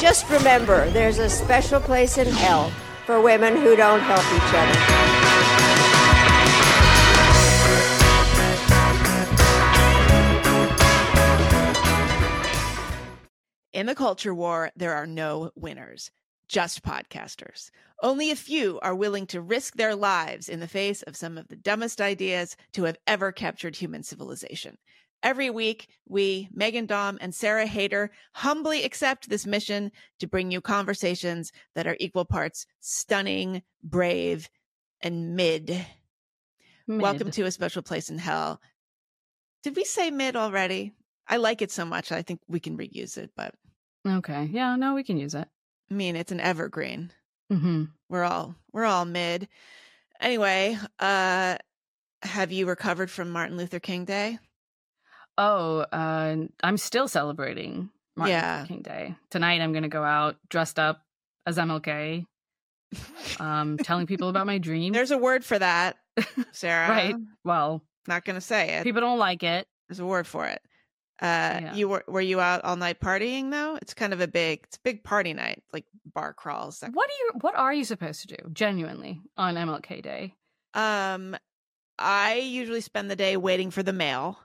Just remember, there's a special place in hell for women who don't help each other. In the culture war, there are no winners, just podcasters. Only a few are willing to risk their lives in the face of some of the dumbest ideas to have ever captured human civilization. Every week, we, Meghan Daum and Sarah Haider, humbly accept this mission to bring you conversations that are equal parts stunning, brave, and mid. Welcome to a special place in hell. Did we say mid already? I like it so much. I think we can reuse it, but Okay. Yeah, no, we can use it. I mean, it's an evergreen. hmm We're all we're all mid. Anyway, uh have you recovered from Martin Luther King Day? Oh, uh, I'm still celebrating Martin Yeah. Luther King Day. Tonight I'm going to go out dressed up as MLK, um, telling people about my dream. There's a word for that, Sarah. right. Well, Not gonna say it. people don't like it. There's a word for it. Uh Yeah. you were were you out all night partying though? It's kind of a big it's a big party night, like bar crawls. What do you? What are you supposed to do? Genuinely on MLK Day. Um I usually spend the day waiting for the mail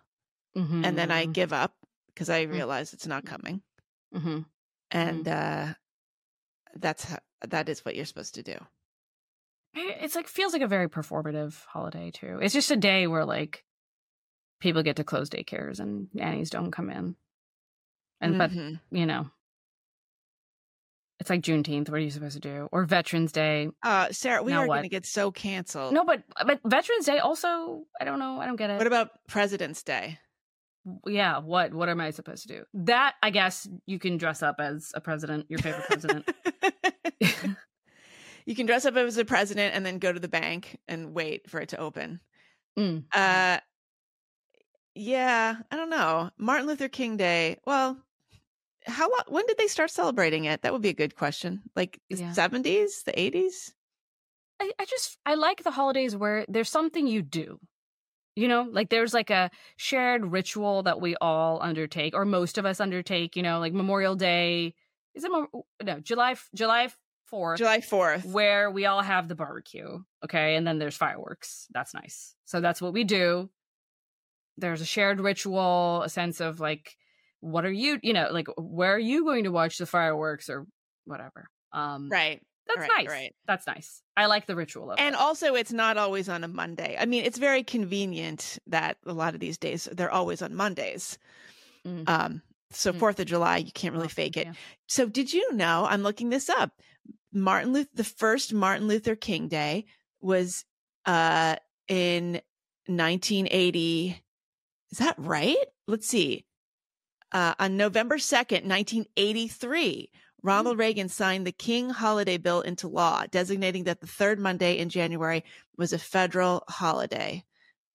Mm-hmm. and then I give up because I realize it's not coming. hmm And uh that's how, that is what you're supposed to do. It's like feels like a very performative holiday too. It's just a day where like people get to close daycares and nannies don't come in, and but Mhm. you know, it's like Juneteenth. What are you supposed to do? Or Veterans Day? uh Sarah, we Now are going to get so canceled. No, but but Veterans Day also. I don't know. I don't get it. What about President's Day? Yeah, what what am I supposed to do? That I guess you can dress up as a president, your favorite president. you can dress up as a president and then go to the bank and wait for it to open. Mm. Uh yeah, I don't know. Martin Luther King Day. Well, how long when did they start celebrating it? That would be a good question. Like the Yeah. 70s, the 80s? I, I just I like the holidays where there's something you do. You know, like there's like a shared ritual that we all undertake, or most of us undertake. You know, like Memorial Day. Is it no July July fourth, July 4th. where we all have the barbecue. Okay, and then there's fireworks. That's nice. So that's what we do. There's a shared ritual, a sense of like, what are you? You know, like where are you going to watch the fireworks or whatever. Um, Right. That's right, nice. right. That's nice. I like the ritual of And it. also, it's not always on a Monday. I mean, it's very convenient that a lot of these days they're always on Mondays. Mm. Um, so Mm. Fourth of July, you can't really Oh, fake it. yeah. So, did you know? I'm looking this up. Martin Luther, the first Martin Luther King Day was uh in 1980. Is that right? Let's see. Uh, on November 2nd, 1983, Ronald Reagan signed the King Holiday Bill into law, designating that the third Monday in January was a federal holiday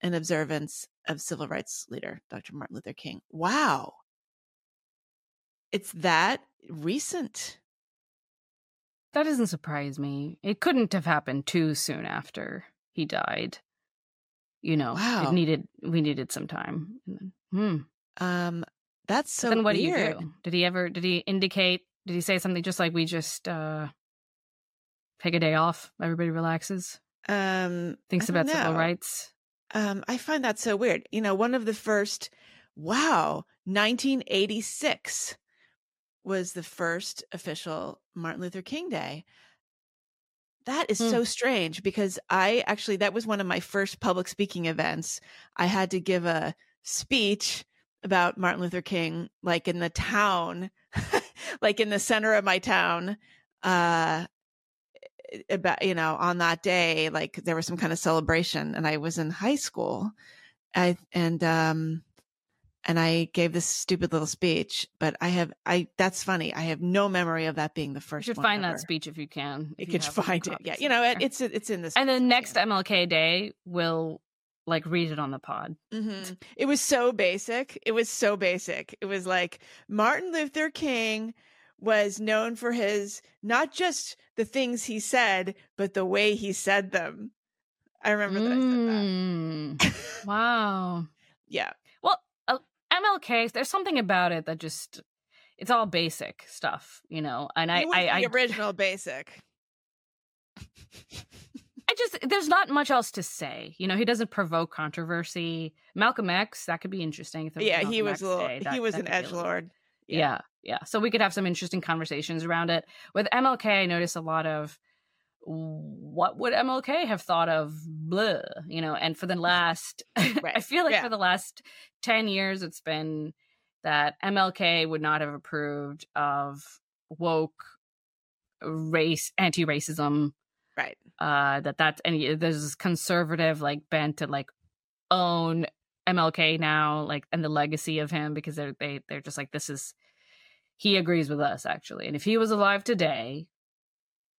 in observance of civil rights leader Dr. Martin Luther King. Wow. It's that recent. That doesn't surprise me. It couldn't have happened too soon after he died. You know, Wow. it needed we needed some time. Hmm. Um, that's so But then what weird. do you do? Did he ever? Did he indicate? Did he say something just like we just uh take a day off? Everybody relaxes, Um, thinks about civil rights. Um, I find that so weird. You know, one of the first, wow, 1986 was the first official Martin Luther King Day. That is Hmm. so strange because I actually, that was one of my first public speaking events. I had to give a speech about Martin Luther King, like in the town, like in the center of my town. Uh, about you know on that day like there was some kind of celebration and i was in high school i and um and i gave this stupid little speech but i have i that's funny i have no memory of that being the first You should find ever. that speech if you can. you if could find it yeah you know it, it's it's in this and then next MLK Day, we'll like read it on the pod. hmm It was so basic. It was so basic. It was like Martin Luther King was known for his not just the things he said, but the way he said them. I remember that I Mm, said that. wow. yeah. Well, uh, MLK, there's something about it that just it's all basic stuff, you know. And I, I, the I, original basic. I just there's not much else to say. You know, he doesn't provoke controversy. Malcolm X, that could be interesting. If Yeah, he was little, Day, that- he was that an could be a edge lord. Yeah. yeah, So we could have some interesting conversations around it. With MLK, I notice a lot of what would MLK have thought of blah, you know, and for the last I feel like Yeah. for the last 10 years it's been that MLK would not have approved of woke race anti-racism Right. uh that that's any there's this conservative like bent to like own MLK now like and the legacy of him because they're they they're just like this is he agrees with us actually and if he was alive today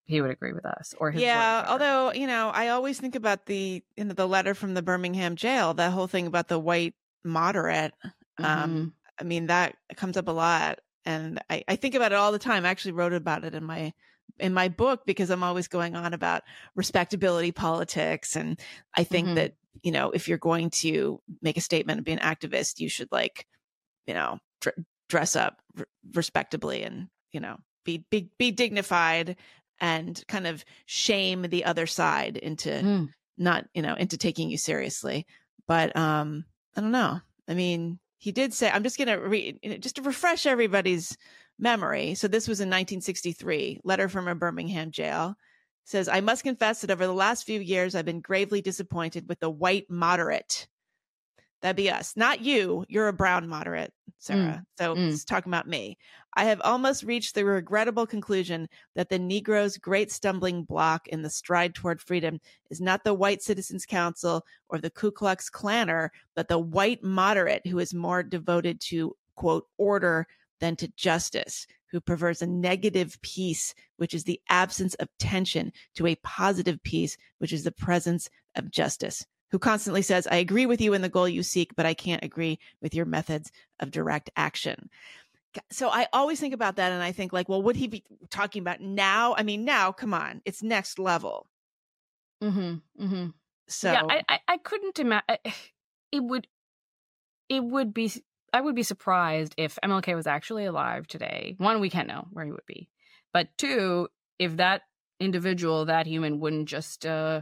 he would agree with us or his yeah although you know i always think about the you know the letter from the birmingham jail that whole thing about the white moderate Mhm. um i mean that comes up a lot and I, I think about it all the time i actually wrote about it in my in my book because i'm always going on about respectability politics and i think Mhm. that you know if you're going to make a statement and be an activist you should like you know dr- dress up r- respectably and you know be be be dignified and kind of shame the other side into Mm. not you know into taking you seriously but um i don't know i mean he did say i'm just gonna read you know, just to refresh everybody's memory. So this was in 1963 letter from a birmingham jail. Says i must confess that over the last few years i've been gravely disappointed with the white moderate. That'd be us. Not you. You're a brown moderate sarah. So mm. it's talking about me. I have almost reached the regrettable conclusion that the negro's great stumbling block in the stride toward freedom is not the white citizens council or the ku klux klanner but the white moderate who is more devoted to quote order than to justice who prefers a negative peace which is the absence of tension to a positive peace which is the presence of justice who constantly says i agree with you in the goal you seek but i can't agree with your methods of direct action so I always think about that and I think like, well, would he be talking about now? I mean, now, come on, it's next level. Mm-hmm. Mm-hmm. So yeah, I, I, I couldn't imagine. It would, it would be. I would be surprised if MLK was actually alive today. One, we can't know where he would be, but two, if that individual, that human, wouldn't just uh,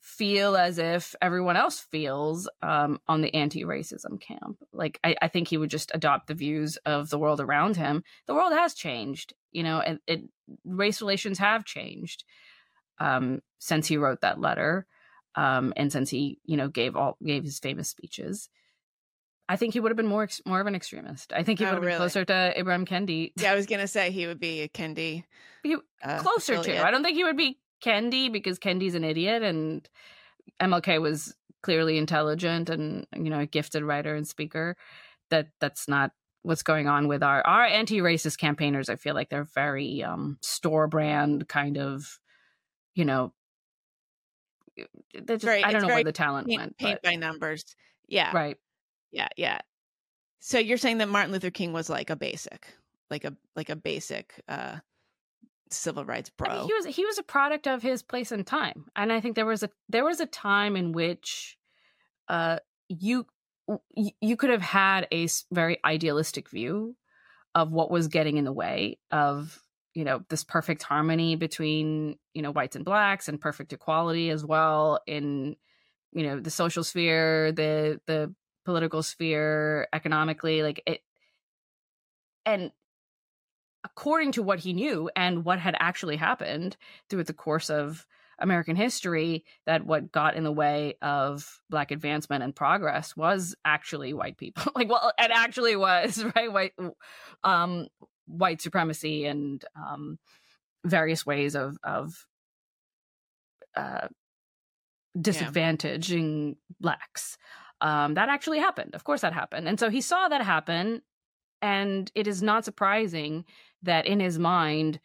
feel as if everyone else feels um, on the anti-racism camp. Like, I, I think he would just adopt the views of the world around him. The world has changed, you know, and it, race relations have changed um, since he wrote that letter um, and since he you know gave all gave his famous speeches i think he would have been more ex- more of an extremist i think he Oh, would have been really? closer to ibram kendi yeah, I was gonna say he would be a Kendi. He- uh, closer affiliate. to i don't think he would be kendi because kendi's an idiot and mlk was clearly intelligent and you know a gifted writer and speaker that that's not what's going on with our our anti-racist campaigners i feel like they're very um store brand kind of you know just, Very- i don't know very where the talent Paint, went paint but- by numbers. Yeah, right yeah, yeah. So you're saying that Martin Luther King was like a basic, like a like a basic uh civil rights bro. I mean, he was he was a product of his place and time, and I think there was a there was a time in which, uh, you you could have had a very idealistic view of what was getting in the way of you know this perfect harmony between you know whites and blacks and perfect equality as well in you know the social sphere the the political sphere economically like it and according to what he knew and what had actually happened through the course of American history, that what got in the way of black advancement and progress was actually white people. like, well, it actually was right, white, um, white supremacy and um, various ways of of uh, disadvantaging blacks. Um, that actually happened. Of course, that happened, and so he saw that happen. And it is not surprising that in his mind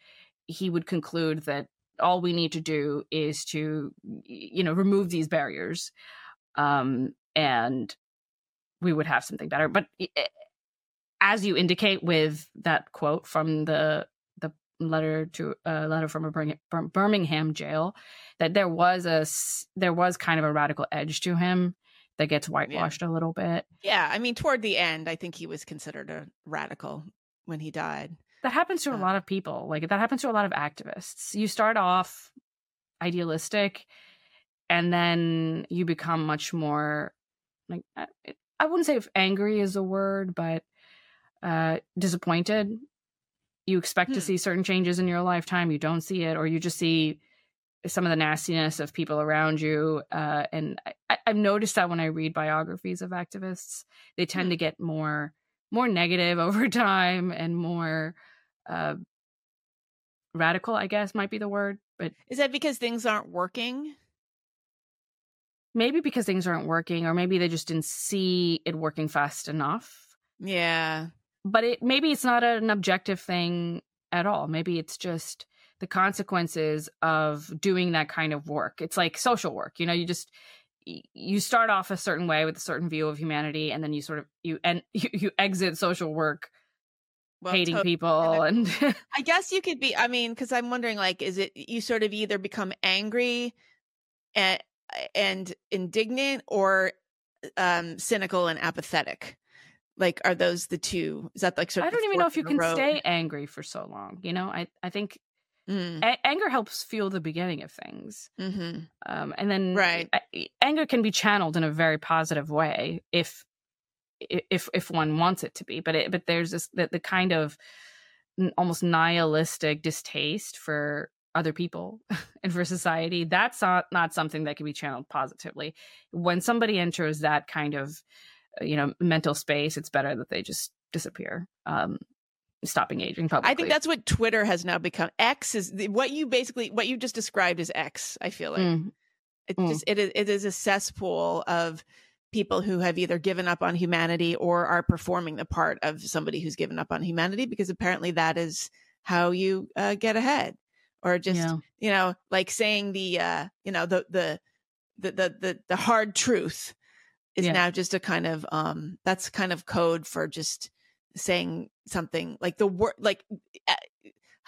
he would conclude that all we need to do is to you know remove these barriers um and we would have something better but eh, as you indicate with that quote from the the letter to a uh, letter from a Bir- Bir- Birmingham jail that there was a there was kind of a radical edge to him that gets whitewashed a little bit yeah, I mean, toward the end, I think he was considered a radical when he died. That happens to a Uh, lot of people. Like that happens to a lot of activists. You start off idealistic and then you become much more like I, I wouldn't say if angry is a word, but uh disappointed. You expect to Hmm. see certain changes in your lifetime, you don't see it, or you just see some of the nastiness of people around you. Uh, and I- I've noticed that when I read biographies of activists, they tend Hmm. to get more more negative over time and more uh, radical. I guess might be the word, but Is that because things aren't working? maybe because things aren't working, or maybe they just didn't see it working fast enough. Yeah. But it maybe it's not an objective thing at all. Maybe it's just the consequences of doing that kind of work. It's like social work. You know, you just you start off a certain way with a certain view of humanity and then you sort of you and you, you exit social work Well, hating to- people and I guess you could be. I mean, because I'm wondering, like, is it you sort of either become angry and and indignant, or um cynical and apathetic? Like, are those the two? Is that like sort of I don't even know if you can road? stay angry for so long. You know, I I think Mm, a- anger helps fuel the beginning of things. hmm um, and then Right. a- anger can be channeled in a very positive way if if if one wants it to be but it, but there's this the, the kind of n- almost nihilistic distaste for other people and for society that's not not something that can be channeled positively when somebody enters that kind of uh, you know mental space it's better that they just disappear um stop aging publicly I think that's what Twitter has now become. X is the, what you basically what you just described as X. I feel like Mm, It's Mm. just it is it is a cesspool of people who have either given up on humanity or are performing the part of somebody who's given up on humanity because apparently that is how you uh, get ahead or just yeah you know like saying the uh you know the the the the the, the hard truth is Yeah. now just a kind of um that's kind of code for just saying something like the wor- like uh,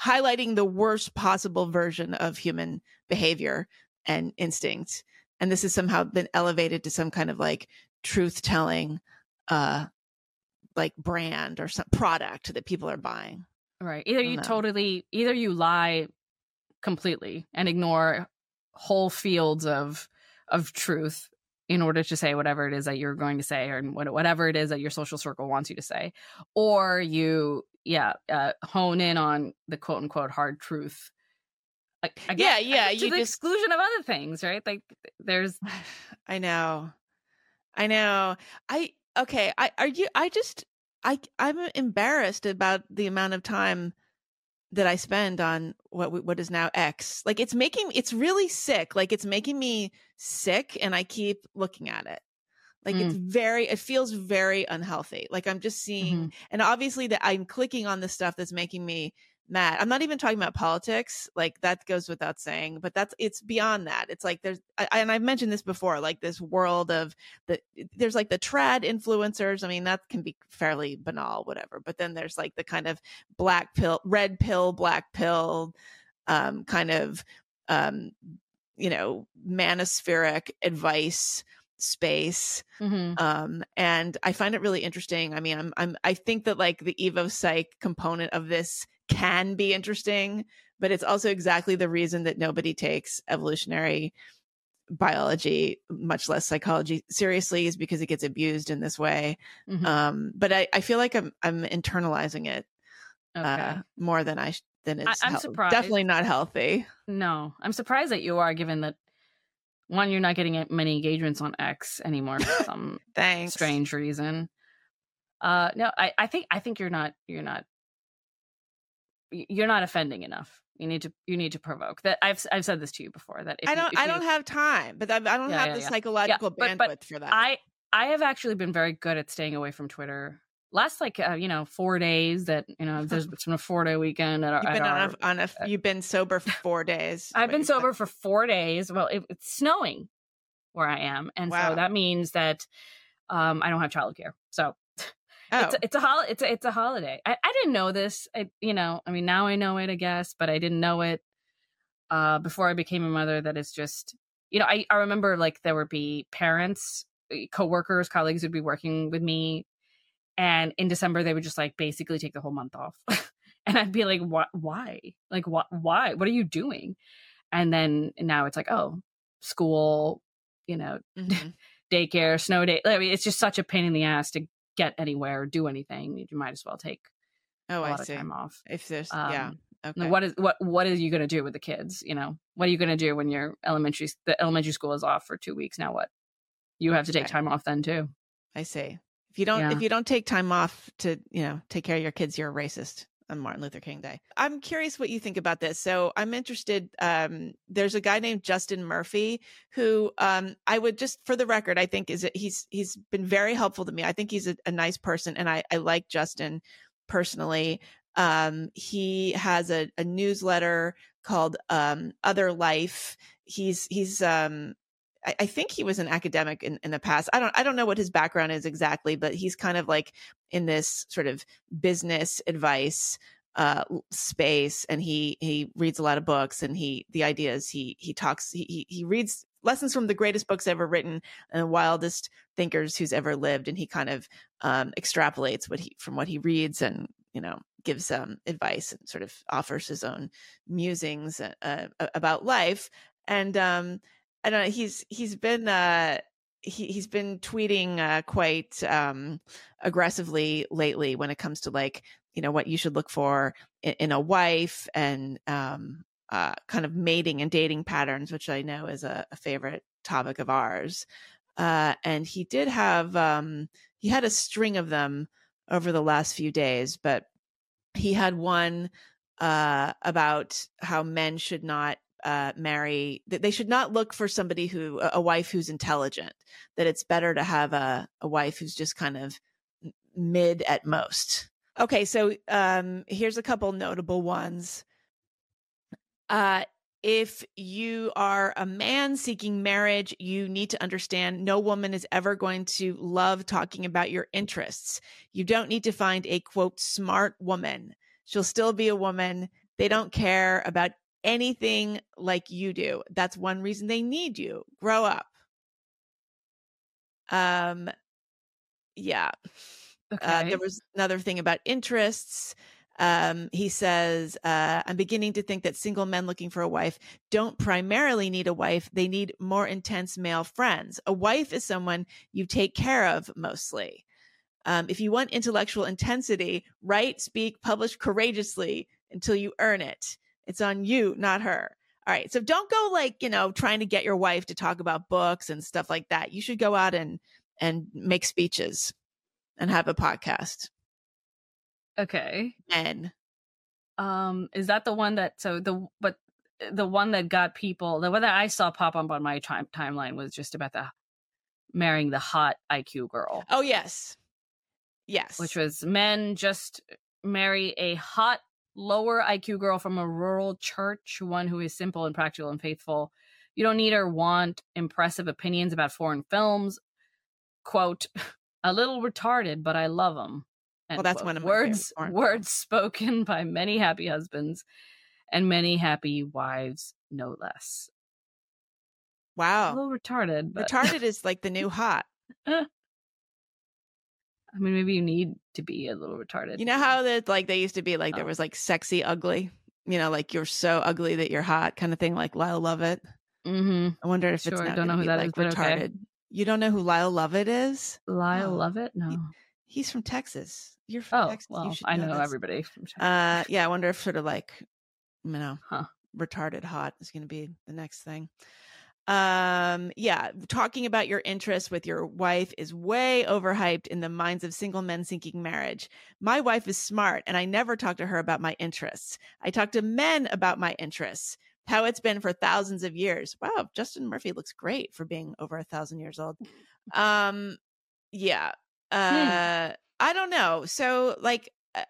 highlighting the worst possible version of human behavior and instinct and this has somehow been elevated to some kind of like truth telling uh like brand or some product that people are buying Right. Either you know. totally either you lie completely and ignore whole fields of of truth in order to say whatever it is that you're going to say or whatever it is that your social circle wants you to say or you yeah uh, hone in on the quote unquote hard truth like Yeah, yeah, to you the just- exclusion of other things right like there's I know. I know. I okay, I are you I just I I'm embarrassed about the amount of time that I spend on what what is now X. Like it's making it's really sick. Like it's making me sick and I keep looking at it. Like it's mm. very it feels very unhealthy. Like I'm just seeing mm-hmm. and obviously that I'm clicking on the stuff that's making me mad. I'm not even talking about politics. Like that goes without saying, but that's it's beyond that. It's like there's I, and I've mentioned this before, like this world of the there's like the trad influencers. I mean, that can be fairly banal, whatever. But then there's like the kind of black pill, red pill, black pill, um, kind of um, you know, manospheric advice space Mhm. um and i find it really interesting i mean i'm i'm i think that like the evo psych component of this can be interesting but it's also exactly the reason that nobody takes evolutionary biology much less psychology seriously is because it gets abused in this way Mhm. um but i i feel like i'm i'm internalizing it okay uh more than I than it's. I, am surprised. definitely not healthy No, I'm surprised that you are, given that one, you're not getting many engagements on X anymore for some strange reason. Uh, no, I, I think I think you're not you're not you're not offending enough. You need to you need to provoke. That I've I've said this to you before. That i don't if i you- don't have time but i, don't Yeah, have yeah, the yeah. psychological but- bandwidth but for that I I have actually been very good at staying away from Twitter. Last like uh, you know four days that you know there's been a four day weekend at, our- You've been our, on a, on a you've been sober for four days. I've been you sober for four days. Well, it, it's snowing where I am, and Wow. so that means that um, I don't have childcare. So Oh, it's a, it's a hol- it's a, it's a holiday. I, I didn't know this. I you know I mean now I know it I guess, but I didn't know it uh, before I became a mother. That it's just you know I I remember like there would be parents, eh, coworkers, colleagues would be working with me, and in December they would just like basically take the whole month off. and I'd be like, "What? Why? Like, what? Why? What are you doing?" And then now it's like, "Oh, school, you know, mm-hmm. daycare, snow day." I mean, it's just such a pain in the ass to get anywhere or do anything. You might as well take oh, a lot I see. of time off. If there's um, yeah. Okay. What is what what are you going to do with the kids? You know, what are you going to do when your elementary the elementary school is off for two weeks? Now what? You have to take time off then too. I see. If you don't yeah. if you don't take time off to you know take care of your kids, you're a racist on Martin Luther King Day. I'm curious what you think about this. So I'm interested. Um, there's a guy named Justin Murphy who um, I would just, for the record, I think is he's he's been very helpful to me. I think he's a, a nice person, and I I like Justin personally. Um, he has a, a newsletter called um, Other Life. He's he's um, I, I, think he was an academic in, in the past. I don't I don't know what his background is exactly, but he's kind of like in this sort of business advice uh, space, and he he reads a lot of books, and he the idea is he he talks he he reads lessons from the greatest books ever written and the wildest thinkers who's ever lived, and he kind of um, extrapolates what he from what he reads and you know gives um, advice and sort of offers his own musings uh, uh, about life. And um, I don't know. He's he's been uh, he he's been tweeting uh, quite um, aggressively lately when it comes to like you know what you should look for in, in a wife and um, uh, kind of mating and dating patterns, which I know is a, a favorite topic of ours. Uh, and he did have um, he had a string of them over the last few days, but he had one uh, about how men should not uh, marry that they should not look for somebody who a wife who's intelligent that it's better to have a, a wife who's just kind of mid at most okay so um here's a couple notable ones uh if you are a man seeking marriage, you need to understand no woman is ever going to love talking about your interests. You don't need to find a quote, smart woman. She'll still be a woman. They don't care about anything like you do. That's one reason they need you. Grow up. Um, yeah. Okay. Uh, there was another thing about interests. Um, he says, uh, I'm beginning to think that single men looking for a wife don't primarily need a wife. They need more intense male friends. A wife is someone you take care of mostly. Um, if you want intellectual intensity, write, speak, publish courageously until you earn it. It's on you, not her. All right. So don't go like, you know, trying to get your wife to talk about books and stuff like that. You should go out and and make speeches and have a podcast. Okay. Men. Um, is that the one that so the but the one that got people the one that I saw pop up on my time timeline was just about the marrying the hot IQ girl. Oh yes. Yes. Which was men just marry a hot lower IQ girl from a rural church, one who is simple and practical and faithful. You don't need or want impressive opinions about foreign films. Quote, a little retarded, but I love them. Well, that's quote. one of my words words spoken by many happy husbands and many happy wives, no less. Wow, a little retarded. But... Retarded is like the new hot. Eh. I mean, maybe you need to be a little retarded. You know how that like they used to be like oh. there was like sexy ugly. You know, like you're so ugly that you're hot, kind of thing. Like Lyle Lovett. Mm-hmm. I wonder if sure, it's not don't know who that like is, retarded. Okay. You don't know who Lyle Lovett is? Lyle oh. Lovett? No. He, he's from Texas. You're from oh, Texas. Well, I know, know everybody from Texas. Uh, yeah, I wonder if sort of like, you know, huh. retarded hot is going to be the next thing. Um, yeah, talking about your interests with your wife is way overhyped in the minds of single men seeking marriage. My wife is smart, and I never talk to her about my interests. I talk to men about my interests how it's been for thousands of years. Wow, Justin Murphy looks great for being over a thousand years old. Um, yeah. Hmm. Uh, hmm. I don't know. So, like, uh,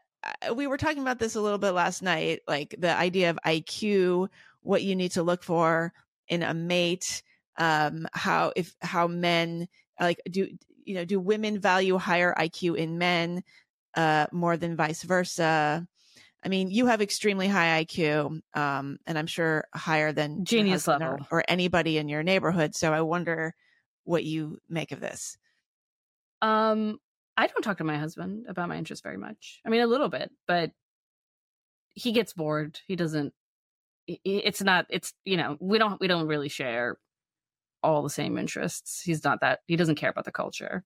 uh, we were talking about this a little bit last night, like the idea of IQ, what you need to look for in a mate, um, how if how men like do you know do women value higher IQ in men uh, more than vice versa? I mean, you have extremely high IQ, um, and I'm sure higher than genius level or, or, anybody in your neighborhood. So I wonder what you make of this. Um, I don't talk to my husband about my interests very much. I mean, a little bit, but he gets bored. He doesn't. It's not. It's you know we don't we don't really share all the same interests. He's not that. He doesn't care about the culture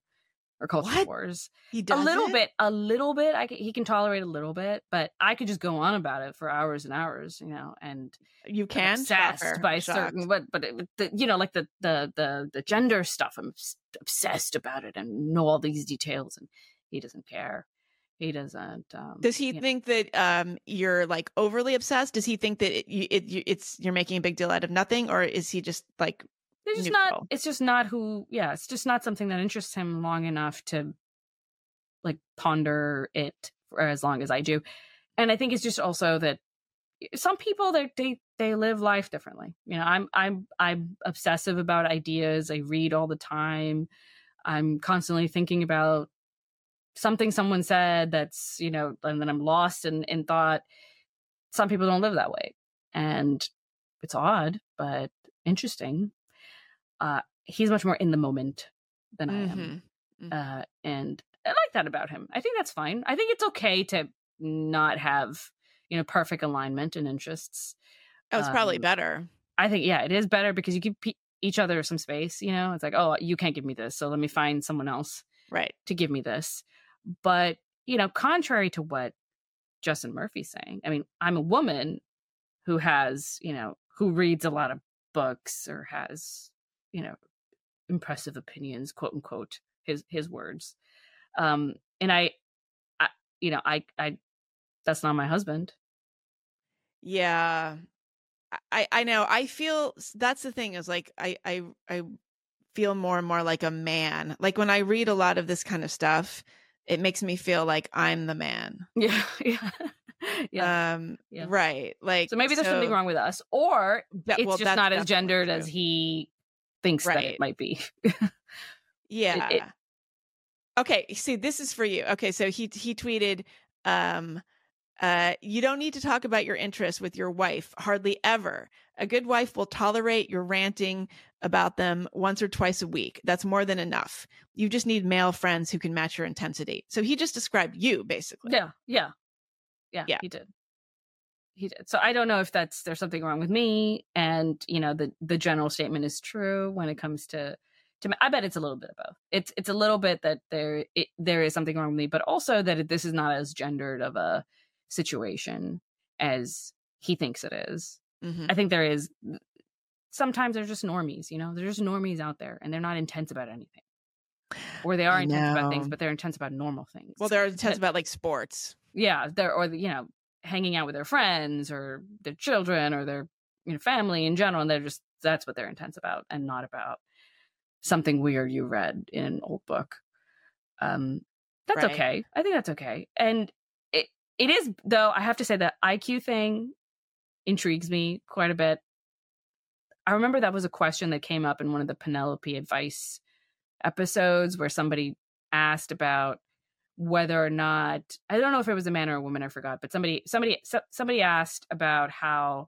or culture What? wars. He does A little bit, a little bit. I can, he can tolerate a little bit, but I could just go on about it for hours and hours, you know, and You I'm can obsessed Shocker. by Shocked. certain, but but it, the, you know, like the the the the gender stuff. I'm obsessed about it and know all these details, and he doesn't care. He doesn't. Um, Does he you know. think that um you're like overly obsessed? Does he think that it, you, it it's you're making a big deal out of nothing, or is he just like It's just neutral. not. It's just not who. Yeah, it's just not something that interests him long enough to like ponder it for as long as I do. And I think it's just also that some people they they they live life differently. You know, I'm I'm I'm obsessive about ideas. I read all the time. I'm constantly thinking about something someone said that's you know, and then I'm lost in in thought. Some people don't live that way, and it's odd but interesting. Uh, he's much more in the moment than I am Mhm. uh, and I like that about him. I think that's fine. I think it's okay to not have you know perfect alignment and interests. Oh, it's probably Um, better. I think yeah, it is better because you give pe- each other some space. You know, it's like oh, you can't give me this, so let me find someone else Right. to give me this. But you know, contrary to what Justin Murphy's saying, I mean, I'm a woman who has you know who reads a lot of books or has you know impressive opinions, quote unquote, his his words. Um, and I, I, you know, I, I, that's not my husband. Yeah. I I know. I feel that's the thing is like I I I feel more and more like a man. Like when I read a lot of this kind of stuff, it makes me feel like I'm the man. Yeah, yeah, yeah. Um Yeah. right. Like so maybe there's something wrong with us, or that- it's well, just not as gendered as he thinks that it might be. Yeah. it- okay, see this is for you. Okay, so he he tweeted um uh you don't need to talk about your interests with your wife hardly ever. A good wife will tolerate your ranting about them once or twice a week. That's more than enough. You just need male friends who can match your intensity. So he just described you basically. yeah, yeah, yeah, Yeah. He did. He did. So I don't know if that's there's something wrong with me, and you know the the general statement is true when it comes to. I bet it's a little bit of both. It's it's a little bit that there it, there is something wrong with me, but also that it, this is not as gendered of a situation as he thinks it is. Mhm. I think there is. Sometimes they're just normies, you know. They're just normies out there, and they're not intense about anything, or they are I intense about things, but they're intense about normal things. Well, they're intense But- about like sports. yeah they're or you know hanging out with their friends or their children or their you know family in general and they're just that's what they're intense about and not about something weird you read in an old book um that's Right. okay i think that's okay and it is though i have to say the iq thing intrigues me quite a bit. I remember that was a question that came up in one of the penelope advice episodes where somebody asked about whether or not I don't know if it was a man or a woman I forgot but somebody somebody somebody asked about how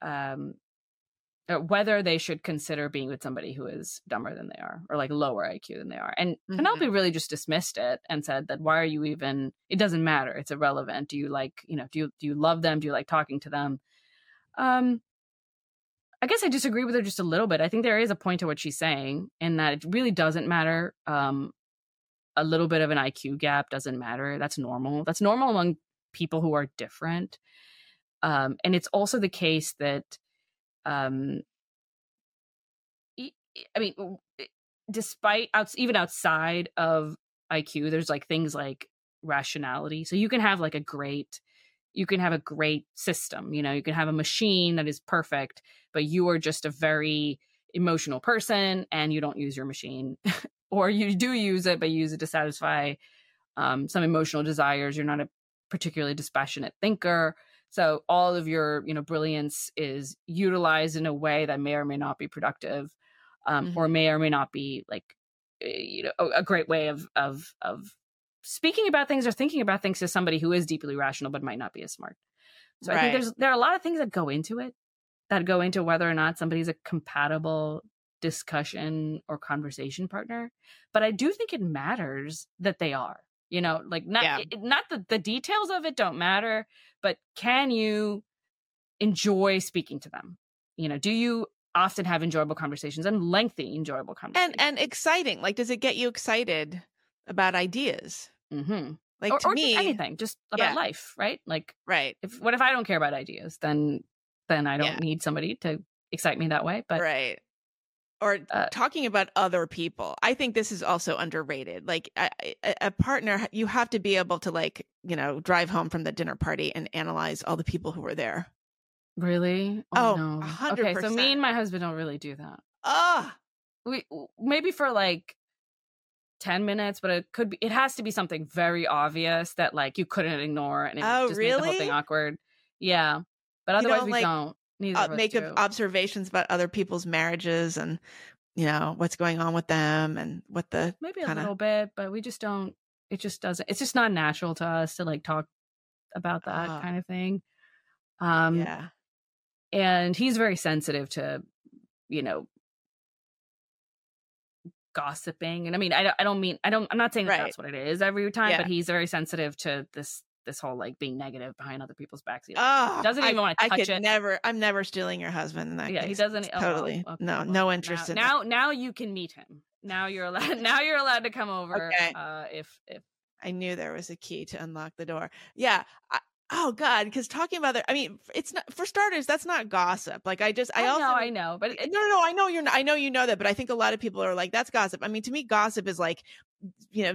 um whether they should consider being with somebody who is dumber than they are or like lower IQ than they are and Mhm. Penelope really just dismissed it and said that why are you even it doesn't matter it's irrelevant do you like you know do you do you love them do you like talking to them um I guess I disagree with her just a little bit. I think there is a point to what she's saying, in that it really doesn't matter. Um, a little bit of an IQ gap doesn't matter. That's normal. That's normal among people who are different. Um, and it's also the case that, um, i mean, despite outs- even outside of IQ, there's like things like rationality. So you can have like a great, you can have a great system. You know, you can have a machine that is perfect, but you are just a very emotional person and you don't use your machine or you do use it but you use it to satisfy um, some emotional desires you're not a particularly dispassionate thinker so all of your you know brilliance is utilized in a way that may or may not be productive um, or may or may not be like eh, you know a, a great way of of of speaking about things or thinking about things to somebody who is deeply rational but might not be as smart. So i think there's there are a lot of things that go into it that go into whether or not somebody's a compatible discussion or conversation partner, but I do think it matters that they are. You know, like not Yeah. it, not that the details of it don't matter, but can you enjoy speaking to them? You know, do you often have enjoyable conversations and lengthy enjoyable conversations? and and exciting. Like, does it get you excited about ideas? hmm Like or, to or me, just anything, just about yeah. life, right? Like, right, if what if I don't care about ideas? Then then I don't Yeah. need somebody to excite me that way. But right. Or uh, talking about other people. I think this is also underrated. Like a partner, you have to be able to like you know drive home from the dinner party and analyze all the people who were there. really, Oh, no. a hundred Okay, so me and my husband don't really do that. Ah, we maybe for like 10 minutes but it could be it has to be something very obvious that like you couldn't ignore and it Oh, just made the whole thing awkward yeah but otherwise we like, don't uh, make observations about other people's marriages and you know what's going on with them and what the maybe a kinda- little bit but we just don't it just doesn't it's just not natural to us to like talk about that Ah. kind of thing um yeah and he's very sensitive to you know gossiping and i mean i don't, I don't mean i don't i'm not saying that Right. that's what it is every time Yeah. but he's very sensitive to this this whole like being negative behind other people's backs Oh, doesn't I- even wanna I touch could it. never. I'm never stealing your husband. In that yeah he doesn't It's oh, totally okay, no well, no interest now, in now now you can meet him now you're allowed now you're allowed to come over Okay. uh if if I knew there was a key to unlock the door. Yeah. I, oh God, because talking about that, I mean, it's not for starters. That's not gossip. Like I just, I, i, also know i know but it, no, no, no. I know you're. not- I know you know that, but I think a lot of people are like, "That's gossip." I mean, to me, gossip is like, you know,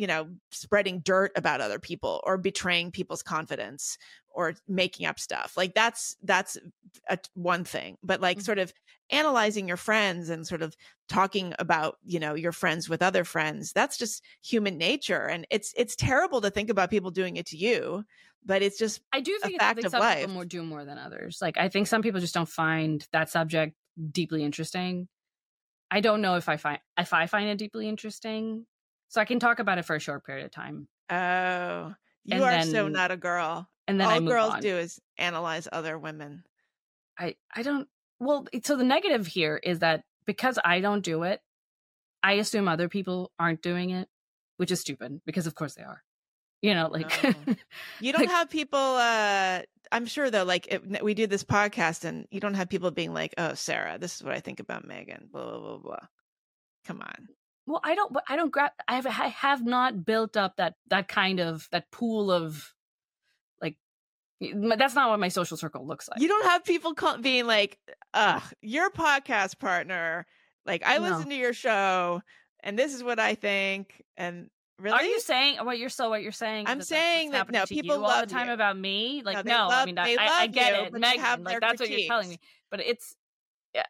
you know, spreading dirt about other people or betraying people's confidence or making up stuff. Like that's that's a, one thing, but like Mhm. sort of analyzing your friends and sort of talking about you know your friends with other friends that's just human nature and it's it's terrible to think about people doing it to you but it's just I do a think it's fact of some life. people more do more than others. Like I think some people just don't find that subject deeply interesting. I don't know if I find if I find it deeply interesting. So I can talk about it for a short period of time. oh you And are so not a girl And then all girls on. do is analyze other women I I don't well so the negative here is that because I don't do it, I assume other people aren't doing it, which is stupid because of course they are. You know, like No. You don't Like- have people. uh I'm sure though. Like if we do this podcast, and you don't have people being like, "Oh, Sarah, this is what I think about Meghan." Blah blah blah blah. Come on. Well I don't I don't grab I have I have not built up that that kind of that pool of like that's not what my social circle looks like. You don't have people call, being like, "Ugh, your podcast partner." Like I No. listen to your show, and this is what I think. And really, Are you saying what you're so what you're saying? I'm is that's saying that, no, people you all the love time you. about me. Like they no, I mean I, I, I get you, it, but they have Meghan. Like that's what you're telling me. But it's yeah,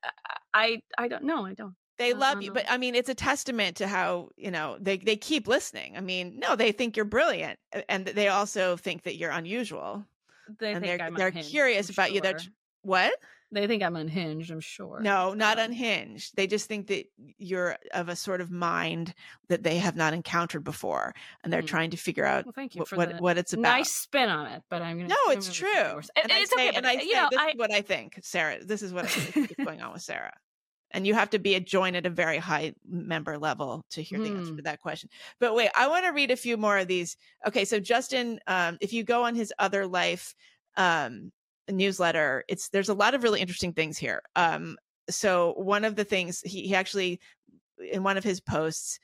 I I don't know. I don't. They love don't you but i mean it's a testament to how you know they they keep listening i mean no they think you're brilliant and they also think that you're unusual They And think they're- I'm they're unhinged, curious I'm about you. They're what They think I'm unhinged. I'm sure. no not Um, unhinged they just think that you're of a sort of mind that they have not encountered before and they're Mm. trying to figure out Well, thank you what, for what, what it's about nice spin on it. But I'm gonna. no I'm it's true worse. and, It- I it's say, okay. and I you say know, this I is what i think sarah this is what i think is going on with sarah and you have to be a join at a very high member level to hear the answer Hmm. to that question. But wait i want to read a few more of these. Okay so justin um, if you go on his other life um, newsletter it's there's a lot of really interesting things here. Um, so one of the things he, he actually in one of his posts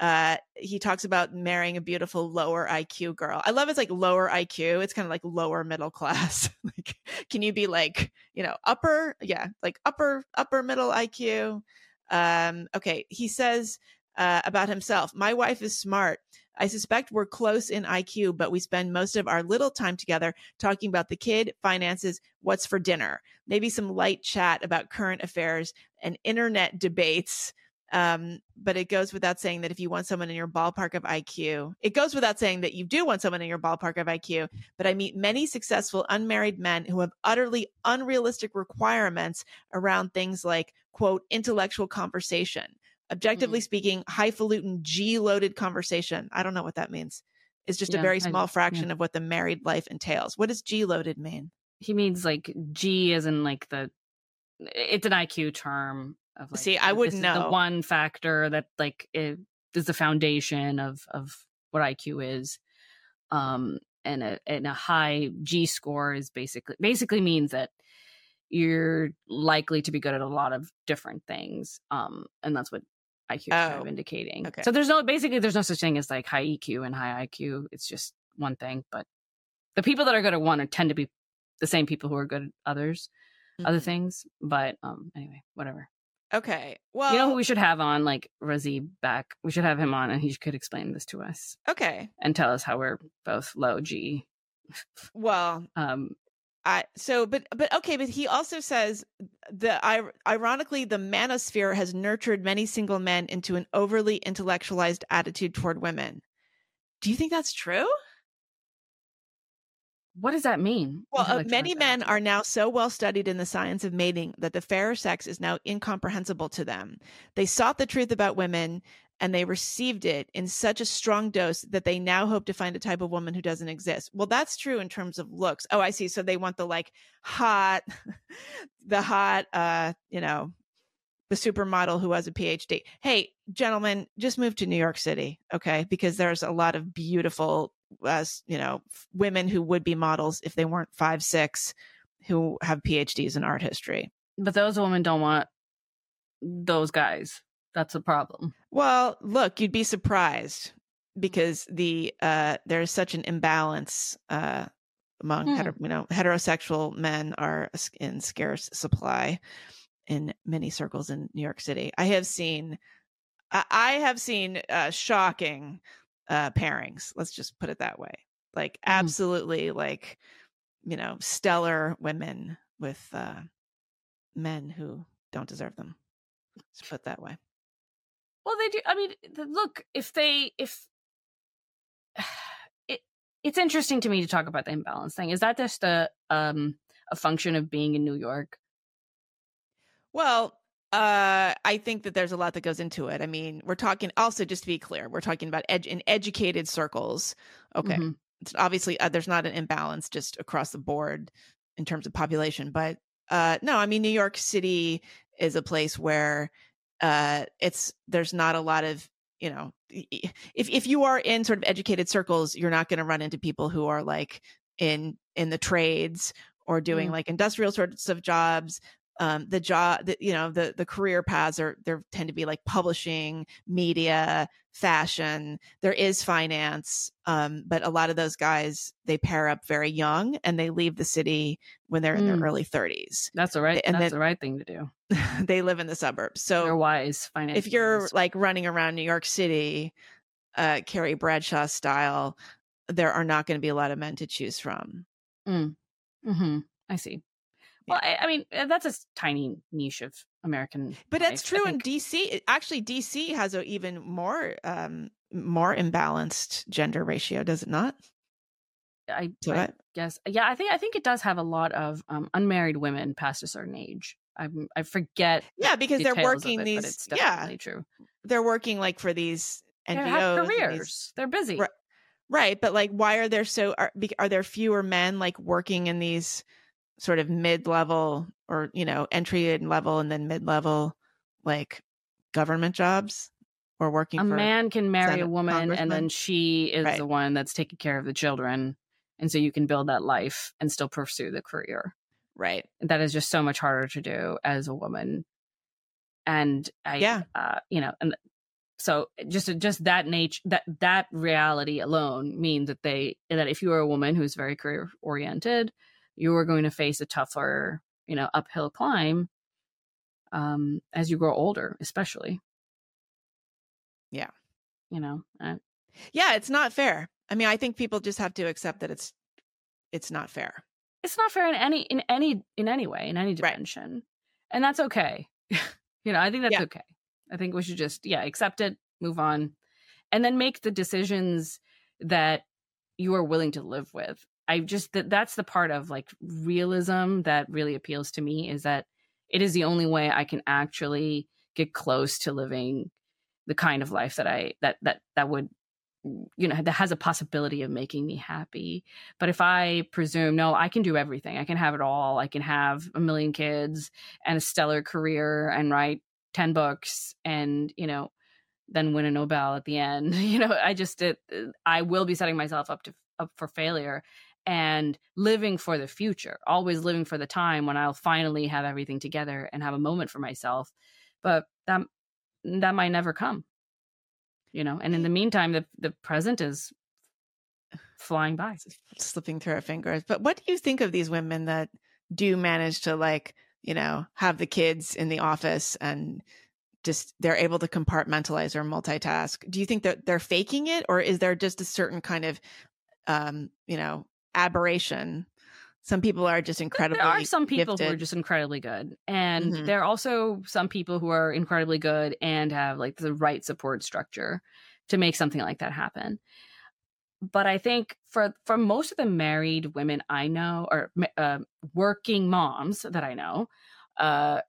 uh he talks about marrying a beautiful lower iq girl. I love it's like lower iq it's kind of like lower middle class. Like can you be like you know upper? Yeah like upper upper middle iq um okay he says uh, about himself my wife is smart. I suspect we're close in iq but we spend most of our little time together talking about the kid finances what's for dinner. Maybe some light chat about current affairs and internet debates um, but it goes without saying that if you want someone in your ballpark of IQ, it goes without saying that you do want someone in your ballpark of IQ. But I meet many successful unmarried men who have utterly unrealistic requirements around things like, quote, intellectual conversation. Objectively speaking, highfalutin G loaded conversation. I don't know what that means. It's just a Yeah, very I- small fraction of what the married life entails. What does G loaded mean? he means like G as in like the. It's an IQ term. Of like, See, I wouldn't know. the one factor that like is the foundation of of what IQ is. Um, and a and a high G score is basically basically means that you're likely to be good at a lot of different things. Um, and that's what IQ is kind Oh, of indicating. okay. So there's no basically there's no such thing as like high EQ and high IQ. It's just one thing. But the people that are good at one are, tend to be the same people who are good at others, other Mhm. things. But um, anyway, whatever. Okay. Well, you know who we should have on like Razi back. We should have him on, and he could explain this to us okay. and tell us how we're both low G. Well, Um, I so but but okay, but he also says the ir- ironically the manosphere has nurtured many single men into an overly intellectualized attitude toward women. Do you think that's true? What does that mean? Well, uh, many men are now so well studied in the science of mating that the fairer sex is now incomprehensible to them. They sought the truth about women and they received it in such a strong dose that they now hope to find a type of woman who doesn't exist. Well, that's true in terms of looks. Oh, I see. So they want the like hot, the hot, uh, you know, the supermodel who has a PhD. Hey, gentlemen, just move to New York City, okay? Because there's a lot of beautiful, uh, you know, women who would be models if they weren't five six, who have PhDs in art history. but those women don't want those guys. That's a problem. Well, look, you'd be surprised because the uh, there's such an imbalance uh, among Hmm. hetero, you know heterosexual men are in scarce supply in many circles in New York City. I have seen, I, I have seen uh, shocking uh, pairings. Let's just put it that way. Like Mhm. absolutely, like you know, stellar women with uh, men who don't deserve them. Let's put that way. Well, they do. I mean, look, if they, if it, it's interesting to me to talk about the imbalance thing. Is that just a um a function of being in New York? Well, uh, I think that there's a lot that goes into it. I mean, we're talking also just to be clear, we're talking about ed- in educated circles. Okay, Mhm. it's obviously uh, there's not an imbalance just across the board in terms of population, but uh, no, I mean New York City is a place where uh, it's there's not a lot of you know if if you are in sort of educated circles, you're not going to run into people who are like in in the trades or doing Mm. like industrial sorts of jobs um, the job, the, you know, the the career paths are there tend to be like publishing, media, fashion. There is finance, um, but a lot of those guys they pair up very young and they leave the city when they're in Mm. their early thirties. That's the right. And that's then- the right thing to do. they live in the suburbs. They're So wise financially. if you're like running around New York City, uh, Carrie Bradshaw style, there are not going to be a lot of men to choose from. mm. mm-hmm. I see. Well, I, I mean, uh, that's a tiny niche of American. But that's life, true in. DC. Actually, DC has a even more um more imbalanced gender ratio, does it not? I, So I guess, yeah, I think I think it does have a lot of um, unmarried women past a certain age. I I forget. Yeah, because they're working it, these. it's Yeah, true. they're working like for these They NGOs. have and these- careers. They're busy. Right. right, but like, why are there so? Are, are there fewer men like working in these sort of mid level or you know entry level and then mid level like government jobs or working a man can marry a woman and then she is Right. the one that's taking care of the children and so you can build that life and still pursue the career right? that is just so much harder to do as a woman and i Yeah. uh, you know and so just just that nature that that reality alone means that they that if you are a woman who's very career oriented you are going to face a tougher you know uphill climb um as you grow older especially Yeah. you know uh, Yeah, it's not fair. I mean, I think people just have to accept that it's it's not fair. it's not fair in any in any in any way in any Right. dimension and that's okay you know i think that's Yeah. okay i think we should just yeah accept it move on and then make the decisions that you are willing to live with i just that that's the part of like realism that really appeals to me is that it is the only way i can actually get close to living the kind of life that i that that that would mm, you know that has a possibility of making me happy. But if I presume, no, I can do everything, I can have it all, I can have a million kids and a stellar career and write 10 books and you know then win a nobel at the end. You know i just it, uh, i will be setting myself up to up for failure and living for the future always living for the time when i'll finally have everything together and have a moment for myself but that that might never come you know and in the meantime the the present is flying by. Slipping through our fingers but what do you think of these women that do manage to like you know have the kids in the office and just they're able to compartmentalize or multitask? Do you think that they're faking it or is there just a certain kind of um you know aberration some people are just incredibly there are some people gifted. who are just incredibly good and Mhm. there are also some people who are incredibly good and have like the right support structure to make something like that happen but i think for for most of the married women i know or uh, working moms that i know uh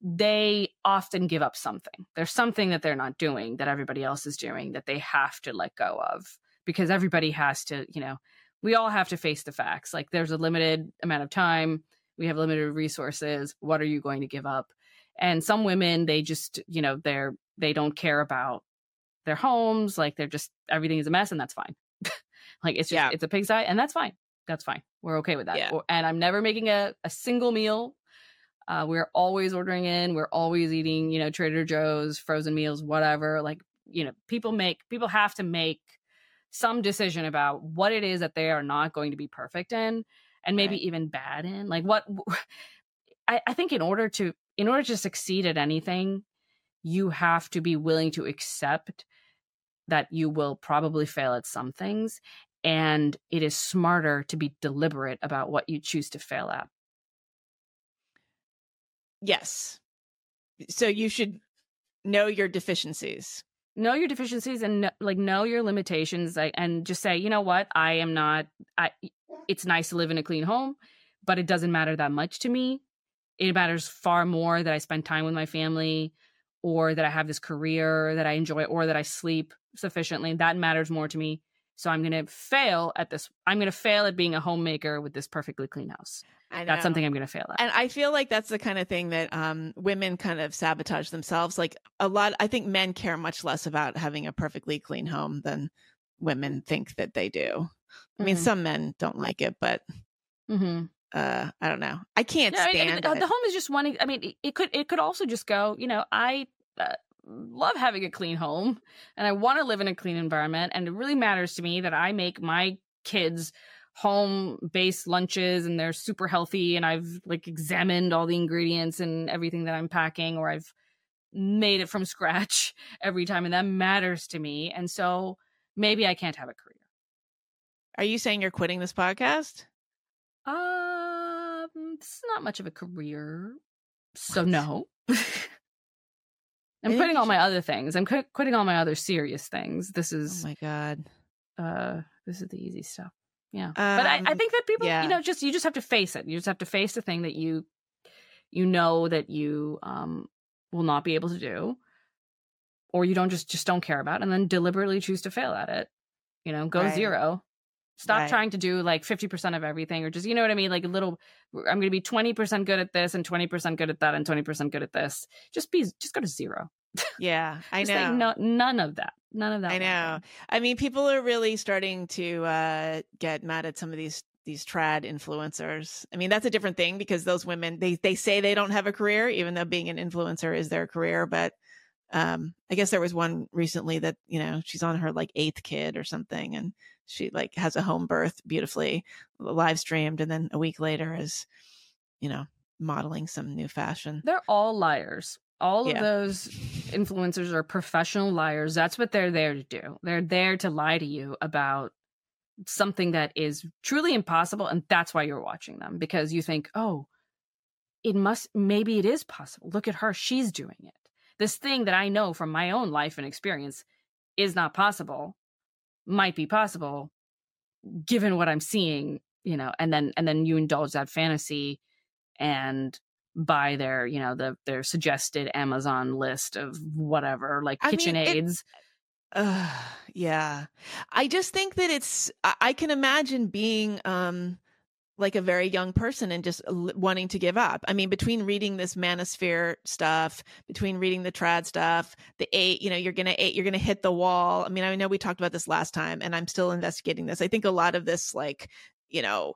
they often give up something there's something that they're not doing that everybody else is doing that they have to let go of because everybody has to you know we all have to face the facts. Like there's a limited amount of time, we have limited resources. What are you going to give up? And some women, they just, you know, they're they don't care about their homes. Like they're just everything is a mess, and that's fine. like it's just Yeah. it's a pigsty, and that's fine. That's fine. We're okay with that. Yeah. And I'm never making a, a single meal. Uh, we're always ordering in. We're always eating, you know, Trader Joe's, frozen meals, whatever. Like, you know, people make people have to make some decision about what it is that they are not going to be perfect in and maybe Right. even bad in like what I, I think in order to in order to succeed at anything you have to be willing to accept that you will probably fail at some things and it is smarter to be deliberate about what you choose to fail at. Yes. So you should know your deficiencies know your deficiencies and like know your limitations and just say you know what? I am not i it's nice to live in a clean home but it doesn't matter that much to me. It matters far more that i spend time with my family or that i have this career that i enjoy or that i sleep sufficiently. That matters more to me so i'm going to fail at this i'm going to fail at being a homemaker with this perfectly clean house I that's something i'm going to fail at And I feel like that's the kind of thing that um, women kind of sabotage themselves. Like a lot, I think men care much less about having a perfectly clean home than women think that they do. I mean, Mhm. some men don't like it, but mm-hmm. uh, I don't know. I can't Yeah, I mean, the, it. the home is just one. I mean, it- it could it could also just go. You know, I uh, love having a clean home, and I want to live in a clean environment, and it really matters to me that I make my kids home based lunches and they're super healthy and I've like examined all the ingredients and everything that I'm packing or I've made it from scratch every time and that matters to me and so maybe I can't have a career. Are you saying you're quitting this podcast? Um, it's not much of a career, so no. I'm quitting all my other things. I'm quit- quitting all my other serious things. This Oh is my god. uh, this is the easy stuff. Yeah, but I, I Um, think that people, yeah. you know, just you just have to face it. You just have to face the thing that you, you know, that you um will not be able to do, or you don't just just don't care about, and then deliberately choose to fail at it. You know, go Right. zero. Stop Right. trying to do like 50% of everything or just, you know what I mean? Like a little, I'm going to be 20% good at this and 20% good at that and 20% good at this. Just be, just go to zero. Yeah, I know. say no, none of that. None of that. I know. I mean, people are really starting to uh, get mad at some of these these trad influencers. I mean, that's a different thing because those women they they say they don't have a career, even though being an influencer is their career. But um, I guess there was one recently that you know she's on her like eighth kid or something, and she like has a home birth beautifully live streamed, and then a week later is you know modeling some new fashion. They're all liars. All Yeah. of those influencers are professional liars. That's what they're there to do. They're there to lie to you about something that is truly impossible. And that's why you're watching them because you think, oh, it must, maybe it is possible. Look at her. She's doing it. This thing that I know from my own life and experience is not possible, might be possible given what I'm seeing, you know, and then, and then you indulge that fantasy and buy their you know the their suggested amazon list of whatever like I mean, kitchen it- aids Uh, yeah. I just think that it's, I, I can imagine being, um, like a very young person and just l- wanting to give up. I mean, between reading this manosphere stuff, between reading the trad stuff, the eight, you know, you're gonna eight, you're gonna hit the wall. I mean, I know we talked about this last time, and I'm still investigating this. I think a lot of this, like, you know,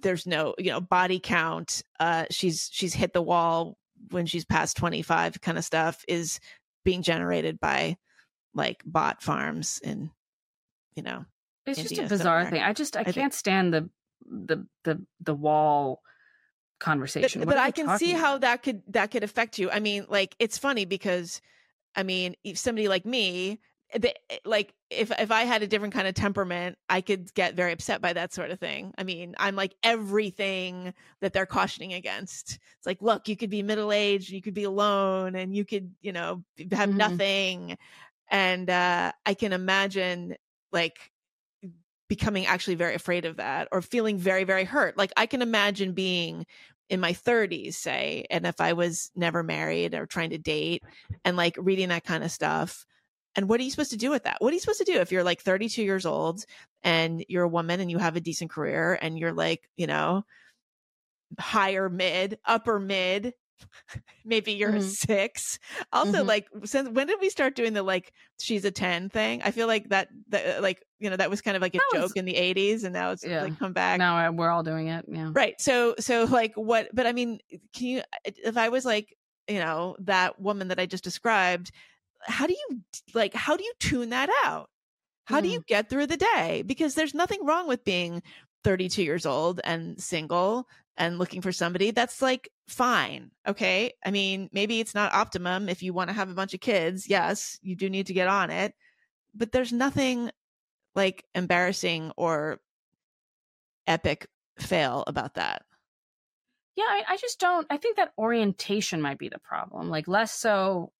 there's no, you know, body count. Uh, she's she's hit the wall when she's past 25, kind of stuff is being generated by like bot farms and you know It's just a bizarre somewhere. thing. I just I, I can't stand the the the the wall conversation. What but i can see how that could that could affect you i mean like it's funny because i mean if somebody like me the, like if if i had a different kind of temperament i could get very upset by that sort of thing i mean i'm like everything that they're cautioning against it's like look you could be middle aged you could be alone and you could you know have Mhm. nothing and uh i can imagine like becoming actually very afraid of that or feeling very very hurt. Like i can imagine being in my 30s say and if i was never married or trying to date and like reading that kind of stuff and what are you supposed to do with that? What are you supposed to do if you're like 32 years old and you're a woman and you have a decent career and you're like you know higher mid upper mid maybe you're a Mhm. six also Mhm. like since when did we start doing the like she's a 10 thing i feel like that, that like you know that was kind of like a That joke was- in the 80s and now it's Yeah. like come back now uh, we're all doing it. Yeah. right so so like what but i mean can you if i was like you know that woman that i just described how do you like how do you tune that out how do you get through the day because there's nothing wrong with being 32 years old and single and looking for somebody that's like fine okay i mean maybe it's not optimum if you want to have a bunch of kids yes you do need to get on it but there's nothing like embarrassing or epic fail about that Yeah, I, I just don't. I think that orientation might be the problem. Like less so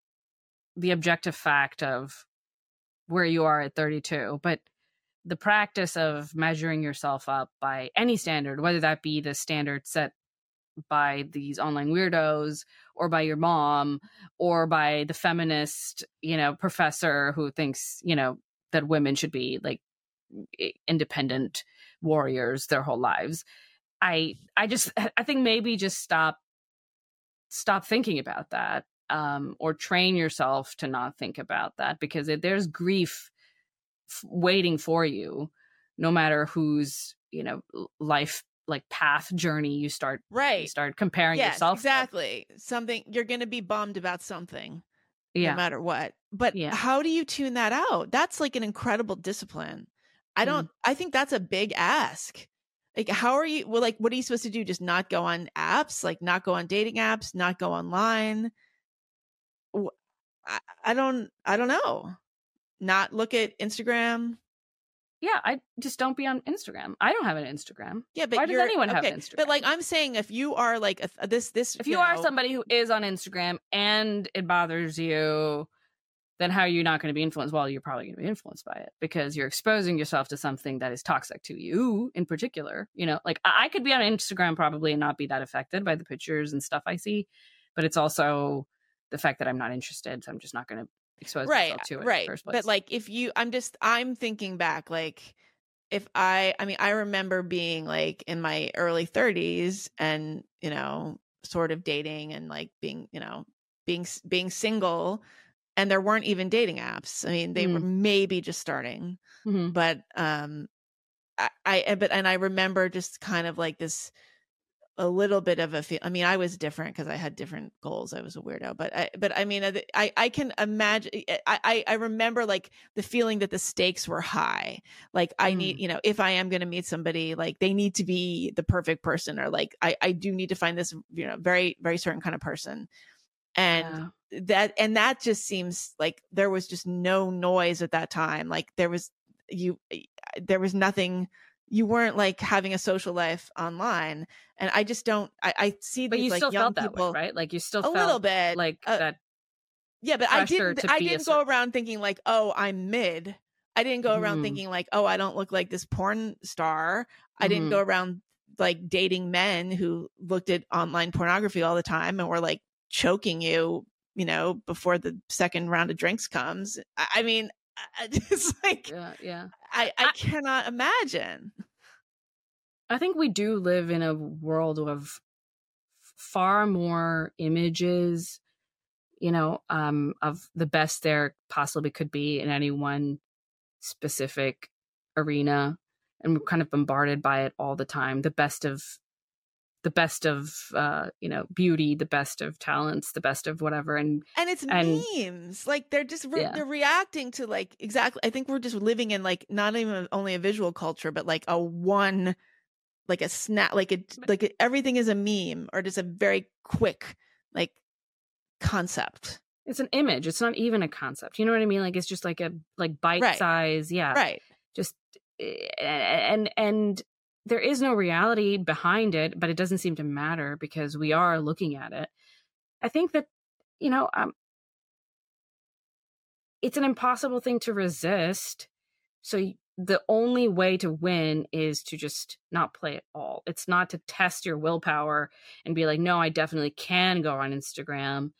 the objective fact of where you are at 32, but the practice of measuring yourself up by any standard, whether that be the standard set by these online weirdos or by your mom or by the feminist, you know, professor who thinks, you know, that women should be like independent warriors their whole lives. I I just I think maybe just stop stop thinking about that um or train yourself to not think about that because there's grief f- waiting for you no matter whose you know life like path journey you start you right. start comparing yes yourself with. exactly. Something you're gonna be bummed about something yeah. no matter what. But Yeah. how do you tune that out? That's like an incredible discipline. I Mm. don't i think that's a big ask. Like how are you well like what are you supposed to do? Just not go on apps? Like not go on dating apps? Not go online? I, I don't i don't know not look at instagram? Yeah i just don't be on instagram. I don't have an instagram. Yeah but Why does anyone have okay, but like i'm saying if you are like a, this this if you, are know- somebody who is on instagram and it bothers you then how are you not going to be influenced? Well you're probably going to be influenced by it because you're exposing yourself to something that is toxic to you in particular you know? Like I could be on instagram probably and not be that affected by the pictures and stuff i see but it's also the fact that i'm not interested so i'm just not going to expose right myself to it in right the first place. but like if you i'm just i'm thinking back like if i i mean i remember being like in my early 30s and you know sort of dating and like being you know being being single and there weren't even dating apps. I mean they were maybe just starting Mhm. but um I, I but and i remember just kind of like this a little bit of a feel i mean i was different because i had different goals i was a weirdo but i but i mean uh, i i can imagine eh, eh, i i, I remember like the feeling that the stakes were high like i need Mm. you know if i am going to meet somebody like they need to be the perfect person or like i i do need to find this you know very very certain kind of person and Yeah. that and that just seems like there was just no noise at that time like there was you eh, there was nothing you weren't like having a social life online and i just don't i, I see but these you like still young felt that people way right like you still a felt little bit like uh, that yeah but i didn't i didn't go around thinking like oh i'm mid i didn't go around Mhm. thinking like oh i don't look like this porn star i didn't Mhm. go around like dating men who looked at online pornography all the time and were like choking you you know before the second round of drinks comes i, I mean it's like yeah yeah I, I I- cannot imagine I think we do live in a world of far more images, you know, um, of the best there possibly could be in any one specific arena. And we're kind of bombarded by it all the time. The best of the best of uh you know beauty the best of talents the best of whatever and and it's and- memes like they're just re- Yeah. they're reacting to like exactly i think we're just living in like not even only a visual culture but like a one like a snap like a like a, everything is a meme or just a very quick like concept. It's an image it's not even a concept you know what i mean? Like it's just like a like bite size yeah right. just eh, and and there is no reality behind it but it doesn't seem to matter because we are looking at it. I think that you know um it's an impossible thing to resist so the only way to win is to just not play at all. It's not to test your willpower and be like no i definitely can go on instagram.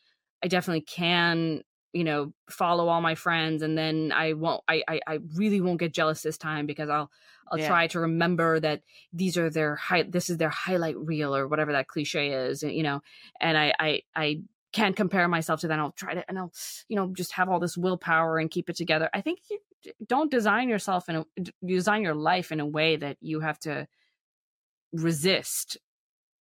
I definitely can you know follow all my friends and then i won't i i, I really won't get jealous this time because i'll i'll Yeah. try to remember that these are their high this is their highlight reel or whatever that cliche is you know and i i i can't compare myself to that i'll try to and i'll you know just have all this willpower and keep it together i think you don't design yourself in a d- design your life in a way that you have to resist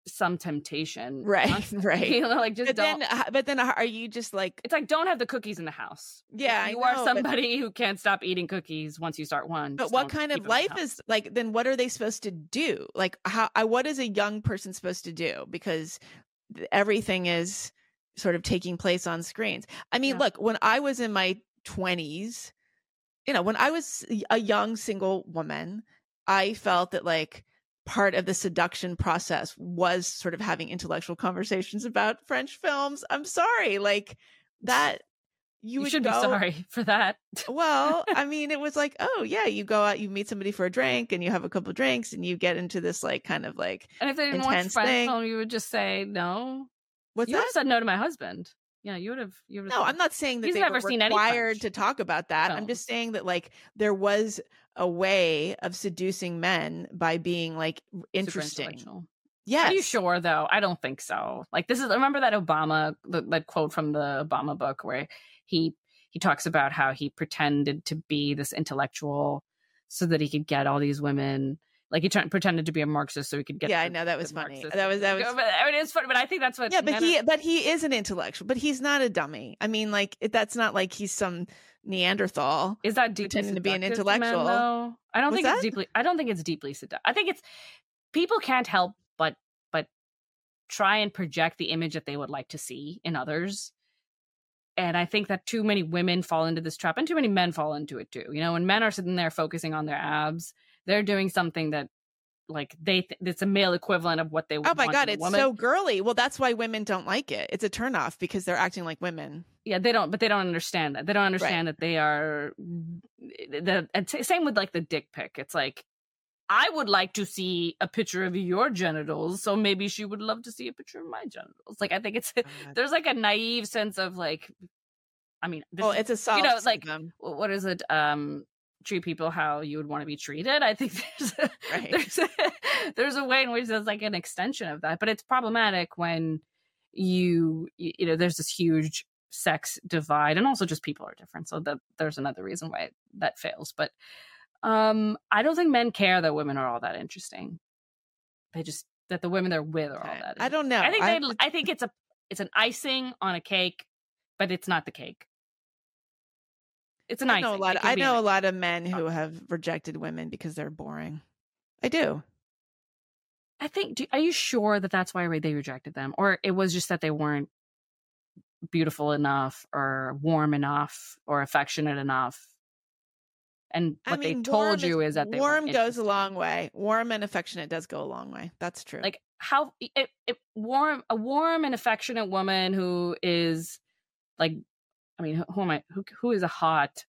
some temptation Right, constantly. right. you know like just but don't then uh, but then are you just like it's like don't have the cookies in the house. Yeah, you know, are but- somebody who can't stop eating cookies once you start one. but what kind of 'em in the life is like then what are they supposed to do like how I, what is a young person supposed to do because everything is sort of taking place on screens i mean Yeah. look when i was in my 20s you know when i was a young single woman i felt that like part of the seduction process was sort of having intellectual conversations about french films i'm sorry like that you, You, would should go, be sorry for that. well, I mean, it was like, oh yeah, you go out, you meet somebody for a drink, and you have a couple drinks, and you get into this like kind of like And if they didn't watch French thing. film, you would just say no. what's you would have said no to my husband. Yeah, you would have. You would have. No, said- I'm not saying that He's they never were seen required to talk about that. I'm just saying that like there was a way of seducing men by being like interesting. Yes. Are you sure though? I don't think so. Like this is remember that Obama the, that quote from the Obama book where he he talks about how he pretended to be this intellectual so that he could get all these women. Like he tr- pretended to be a Marxist so he could get. Yeah, I know that was funny. Marxist- That was that was But, I mean, it's funny, but I think that's what. yeah, but men he but he is an intellectual, but he's not a dummy. I mean, like that's not like he's some Neanderthal. is that deeply pretending to be an men, intellectual. though? I don't What's think it's deeply. I don't think it's deeply seductive. I think it's people can't help but but try and project the image that they would like to see in others. And I think that too many women fall into this trap, and too many men fall into it too. You know, when men are sitting there focusing on their abs, they're doing something that, like, they th- it's a male equivalent of what they. would Oh my want god, it's so girly. Well, that's why women don't like it. It's a turnoff because they're acting like women. yeah they don't but they don't understand that they don't understand that they are the and t- same with like the dick pic it's like i would like to see a picture of your genitals so maybe she would love to see a picture of my genitals like i think it's there's like a naive sense of like i mean this Well, it's a soft know, like, what is it um treat people how you would want to be treated i think there's a, Right. there's a, there's a way in which there's like an extension of that but it's problematic when you you know there's this huge sex divide and also just people are different so that there's another reason why that fails but um i don't think men care that women are all that interesting they just that the women they're with are all that I don't know. i think I, they i think it's a it's an icing on a cake but it's not the cake it's an I icing know a lot. Of, I know a lot of men oh. who have rejected women because they're boring. I do. I think. Do, are you sure that that's why they rejected them, or it was just that they weren't beautiful enough, or warm enough, or affectionate enough? And what I mean, they told you is, that they warm goes a long way. Warm and affectionate does go a long way. That's true. Like how it, it warm a warm and affectionate woman who is like, I mean, who, am I? Who who is a hot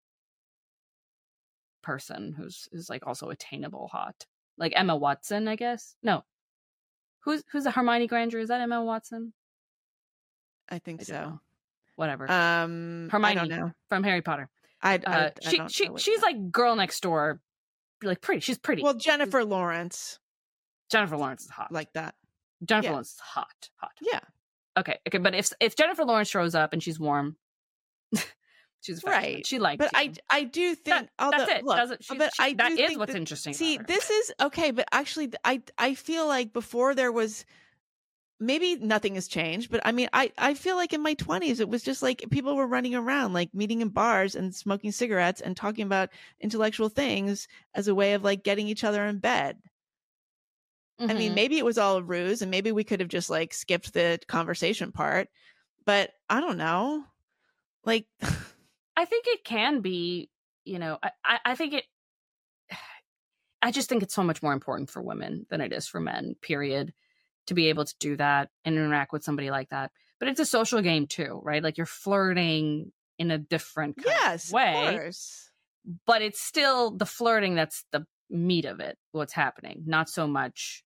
person who's is like also attainable hot, like Emma Watson, I guess. No, who's who's a Hermione Granger? Is that Emma Watson? I think I so. know. Whatever. Um, I Hermione. don't know. from Harry Potter. I, I, Uh, I she she she's that- like girl next door, like pretty. She's pretty. well Jennifer Lawrence. Jennifer Lawrence is hot. like that. Jennifer yeah. Lawrence is hot, hot. Yeah. Okay, okay, but if if Jennifer Lawrence shows up and she's warm, she's. Right. She likes. But I you. I do think That- although, that's it. look, Doesn't she, but she- I that is what's that- interesting. See, this is okay, but actually, I I feel like before there was maybe nothing has changed, but I mean, I I feel like in my twenties it was just like people were running around, like meeting in bars and smoking cigarettes and talking about intellectual things as a way of like getting each other in bed. I mean, Mhm. maybe it was all a ruse, and maybe we could have just like skipped the conversation part, but I don't know, like. I think it can be, you know, I, I, I think it, I just think it's so much more important for women than it is for men, period, to be able to do that and interact with somebody like that. But it's a social game too, right? Like you're flirting in a different kind yes, of way, of course. but it's still the flirting that's the meat of it, what's happening, not so much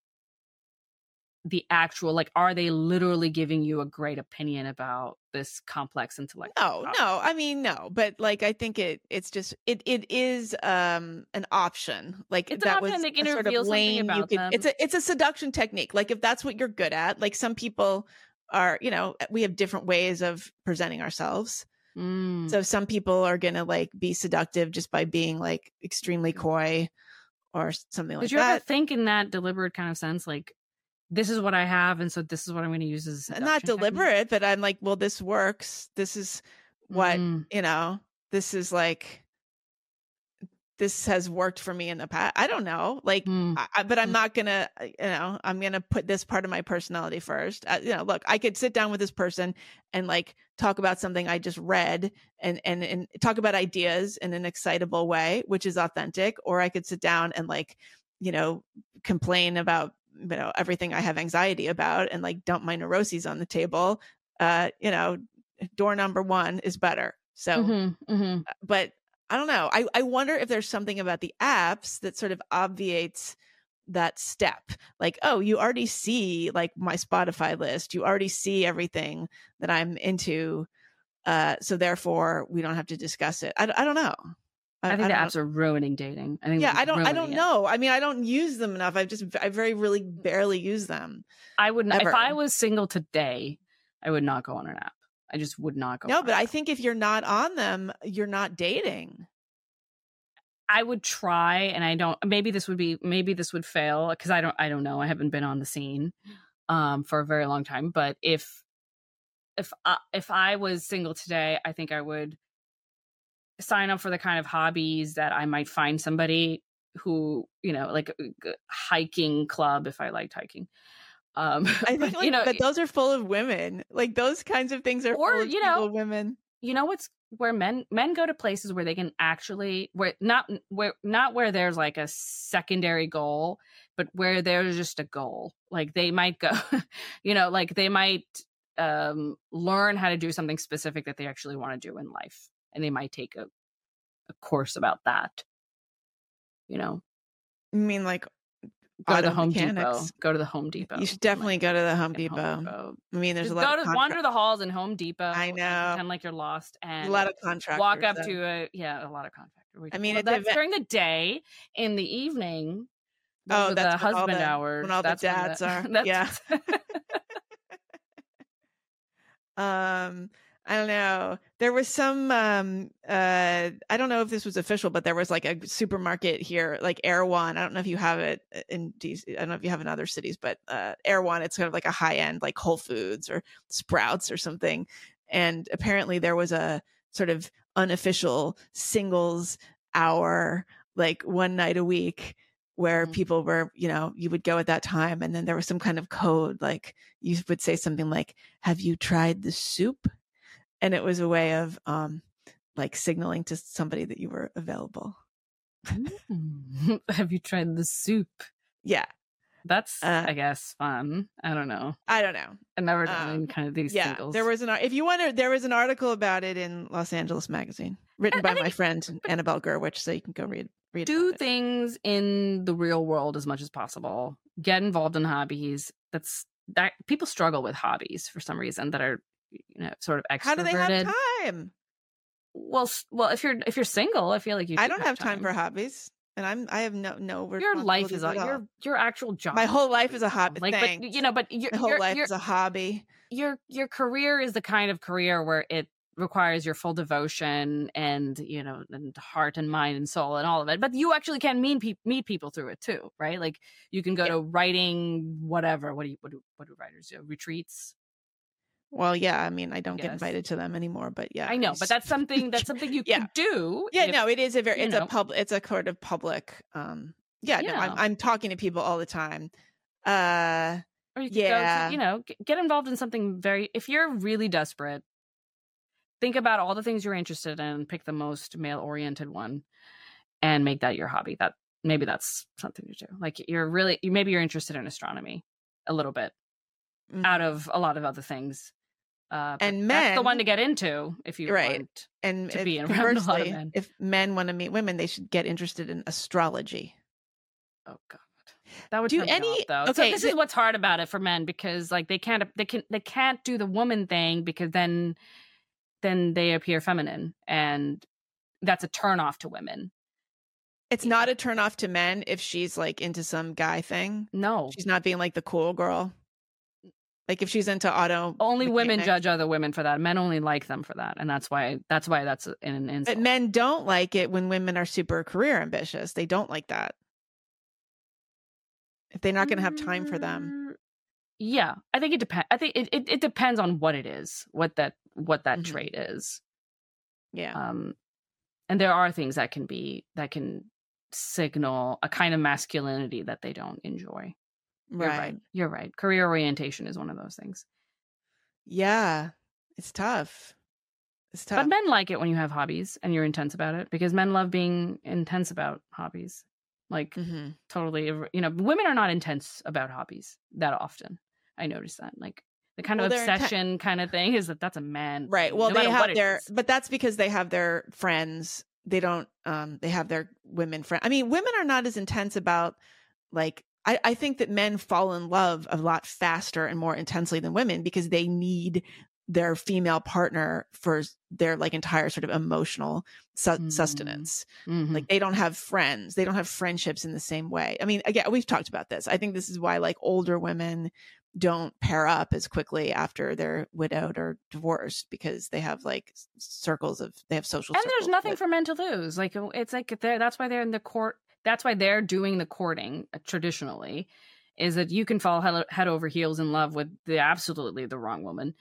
the actual, like, are they literally giving you a great opinion about this complex intellect No, topic? no. I mean, no. But like, I think it. It's just it. It is um an option. Like It's an that option, was a sort of lane you could. them. It's a it's a seduction technique. Like if that's what you're good at. Like some people are. You know, we have different ways of presenting ourselves. Mm. So some people are gonna like be seductive just by being like extremely coy or something like Did you ever think in that deliberate kind of sense, like this is what I have, and so this is what I'm going to use as a Not seduction technique? deliberate, but I'm like, well, this works. This is what Mm. you know. This is like. This has worked for me in the past. I don't know, like, Mm. I, I- but I'm Mm. not gonna, uh, you know, I'm gonna put this part of my personality first. Uh, you know, look, I could sit down with this person and like talk about something I just read and and and talk about ideas in an excitable way, which is authentic. Or I could sit down and like, you know, complain about you know everything I have anxiety about and like dump my neuroses on the table. Uh, you know, door number one is better. So Mhm, mhm. but I don't know. I, I wonder if there's something about the apps that sort of obviates that step. Like, oh, you already see like my Spotify list. You already see everything that I'm into. Uh, so therefore we don't have to discuss it. I, I don't know. I think the don't apps are ruining dating. I think yeah, I don't. I don't it. know. I mean, I don't use them enough. I've just, I very, really barely use them. I would not. If I was single today, I would not go on an app. I just would not go. No, but I app. think if you're not on them, you're not dating. I would try, and I don't. Maybe this would be. Maybe this would fail because I don't. I don't know. I haven't been on the scene um, for a very long time. But if if I, if I was single today, I think I would sign up for the kind of hobbies that I might find somebody who you know, like a g- hiking club if I liked hiking. Um, I think, but, like, you know, but those are full of women. Like those kinds of things are Or, full of you know, women. you know what's where men men go to places where they can actually where not where not where there's like a secondary goal but where there's just a goal like they might go you know like they might um learn how to do something specific that they actually want to do in life and they might take a, a course about that you know I mean, like go to the home depot go to the home depot you should definitely go to the Home Depot. I mean, there's Just a lot go of to contra- wander the halls in home depot I and know. pretend like you're lost and a lot of contractors. walk up though. to a yeah a lot of contractors. I mean, that's during the day. In the evening, Oh, that's the husband the- hours. when all the That's when dads are- yeah. um i don't know there was some um uh i don't know if this was official but there was like a supermarket here like erewhon i don't know if you have it in dc i don't know if you have in other cities but uh erewhon it's kind of like a high end like whole foods or sprouts or something and apparently there was a sort of unofficial singles hour like one night a week where Mm. people were, you know, you would go at that time and then there was some kind of code like you would say something like, "Have you tried the soup?" And it was a way of um like signaling to somebody that you were available. Mm. Have you tried the soup? Yeah. That's Uh, I guess fun. I don't know. I don't know. I've never done Um, kind of these yeah. singles. There was an if you wonder there was an article about it in Los Angeles magazine written I- by I my friend Annabelle Gurwitch so you can go read read do things in the real world as much as possible. Get involved in hobbies. That's that people struggle with hobbies for some reason that are you know sort of extroverted. How do they have time? Well, well, if you're if you're single, I feel like you. I do don't have time for hobbies. and I'm I have no no. Your life is a, your your actual job. my whole life is a hobby. like, Thanks. but you know, but your my whole your, life your, is a hobby. your your career is the kind of career where it requires your full devotion and you know and heart and mind and soul and all of it but you actually can meet, pe- meet people through it too right like you can go Yeah. to writing whatever what do you what do, what do writers do retreats Well, yeah. I mean, I don't get invited to them anymore, but yeah. i know but that's something that's something you Yeah. could do yeah. if- no, it is a very it's know. a public it's a sort of public. Um, yeah. No, I'm I'm talking to people all the time. Uh, or you could Yeah. go to, you know get involved in something very if you're really desperate think about all the things you're interested in pick the most male oriented one and make that your hobby that maybe that's something to do like you're really you maybe you're interested in astronomy a little bit mhm. out of a lot of other things uh And that's the one to get into if you Right. want and to be around a lot of men. if men want to meet women, they should get interested in astrology. oh god that would Do any- off, though. so okay, this the- is what's hard about it for men because like they can't they can they can't do the woman thing because then then they appear feminine and that's a turn off to women. It's not a turn off to men if she's like into some guy thing. No, She's not being like the cool girl. Like if she's into auto, only women judge other women for that. Men only like them for that, and that's why that's why that's in an insult. But men don't like it when women are super career ambitious. They don't like that. If they're not going to have time for them. Mm, Yeah, I think it depends. I think it, it, it depends on what it is, what that what that Mhm. trait is. Yeah. Um, and there are things that can be that can signal a kind of masculinity that they don't enjoy. You're right. right. You're right. Career orientation is one of those things. Yeah. It's tough. It's tough. But men like it when you have hobbies and you're intense about it because men love being intense about hobbies. Like hmm totally, you know, women are not intense about hobbies that often. I noticed that. Like the kind Well, of they're inten- obsession kind of thing is that that's a man. Right. Well, no they have their, but that's because they have their friends. They don't, um, they have their women friends. I mean, women are not as intense about like, I, I think that men fall in love a lot faster and more intensely than women because they need their female partner for their like entire sort of emotional su- Mm. sustenance. Mhm. Like they don't have friends. They don't have friendships in the same way. I mean, again, we've talked about this. I think this is why like older women don't pair up as quickly after they're widowed or divorced because they have like circles of they have social and there's nothing with- for men to lose. Like it's like they're that's why they're in the court. That's why they're doing the courting uh, traditionally, is that you can fall head, over heels in love with the absolutely the wrong woman,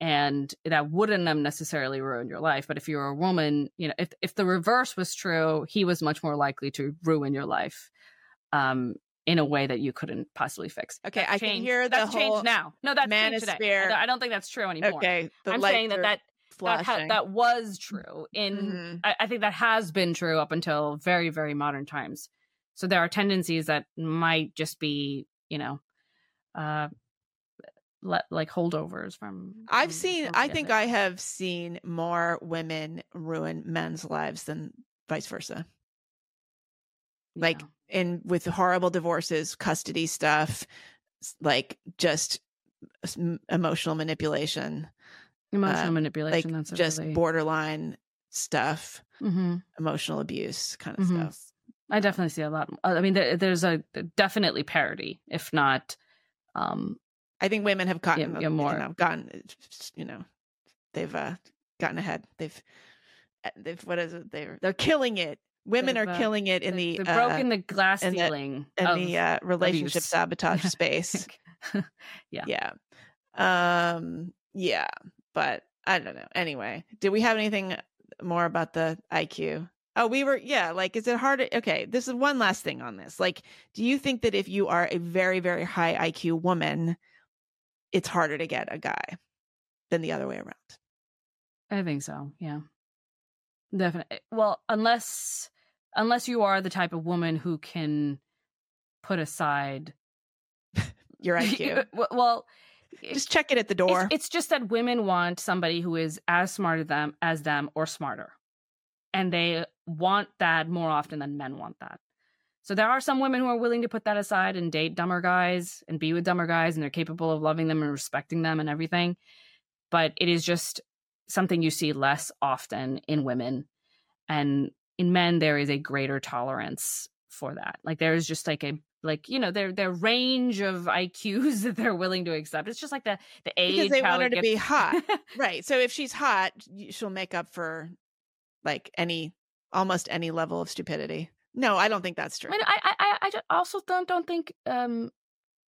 and that wouldn't have necessarily ruined your life. But if you're a woman, you know, if if the reverse was true, he was much more likely to ruin your life, um, in a way that you couldn't possibly fix. Okay, That's I can hear the that's whole changed now. No, that's changed today. I don't- I don't think that's true anymore. okay I'm saying that that that, ha- that was true in Mhm. I, I think that has been true up until very very modern times so there are tendencies that might just be you know uh le- like holdovers from I've seen I think I have seen more women ruin men's lives than vice versa. like, Yeah. in with horrible divorces, custody stuff, like just emotional manipulation, emotional uh, manipulation like that's just really, borderline stuff, Mhm. emotional abuse kind of Mhm. stuff. i definitely see a lot uh, i mean there, there's a definitely parity if not um I think women have gotten yeah, you more- know, gotten you know they've uh, gotten ahead. They've uh, they've what is it? They're they're killing it. Women They've, are uh, killing it in the they've uh, broken the glass in the- ceiling in of the uh, relationship abuse. sabotage space. Yeah. Yeah. Um yeah, but I don't know. Anyway, do we have anything more about the IQ? Oh, we were yeah, like is it hard okay, this is one last thing on this. Like do you think that if you are a very very high IQ woman, it's harder to get a guy than the other way around? I think so. Yeah. Definitely. Eh, well, unless unless you are the type of woman who can put aside Your IQ. well, Just check it at the it's, door. it's just that women want somebody who is as smart as them as them or smarter. And they want that more often than men want that. So there are some women who are willing to put that aside and date dumber guys and be with dumber guys and they're capable of loving them and respecting them and everything. But it is just something you see less often in women. And in men, there is a greater tolerance for that. Like there's just like a like you know their their range of IQs that they're willing to accept. It's just like the the age because they want her to gets- be hot, right? So if she's hot, she'll make up for like any almost any level of stupidity. No, I don't think that's true. I, I, I, I also don't don't think um,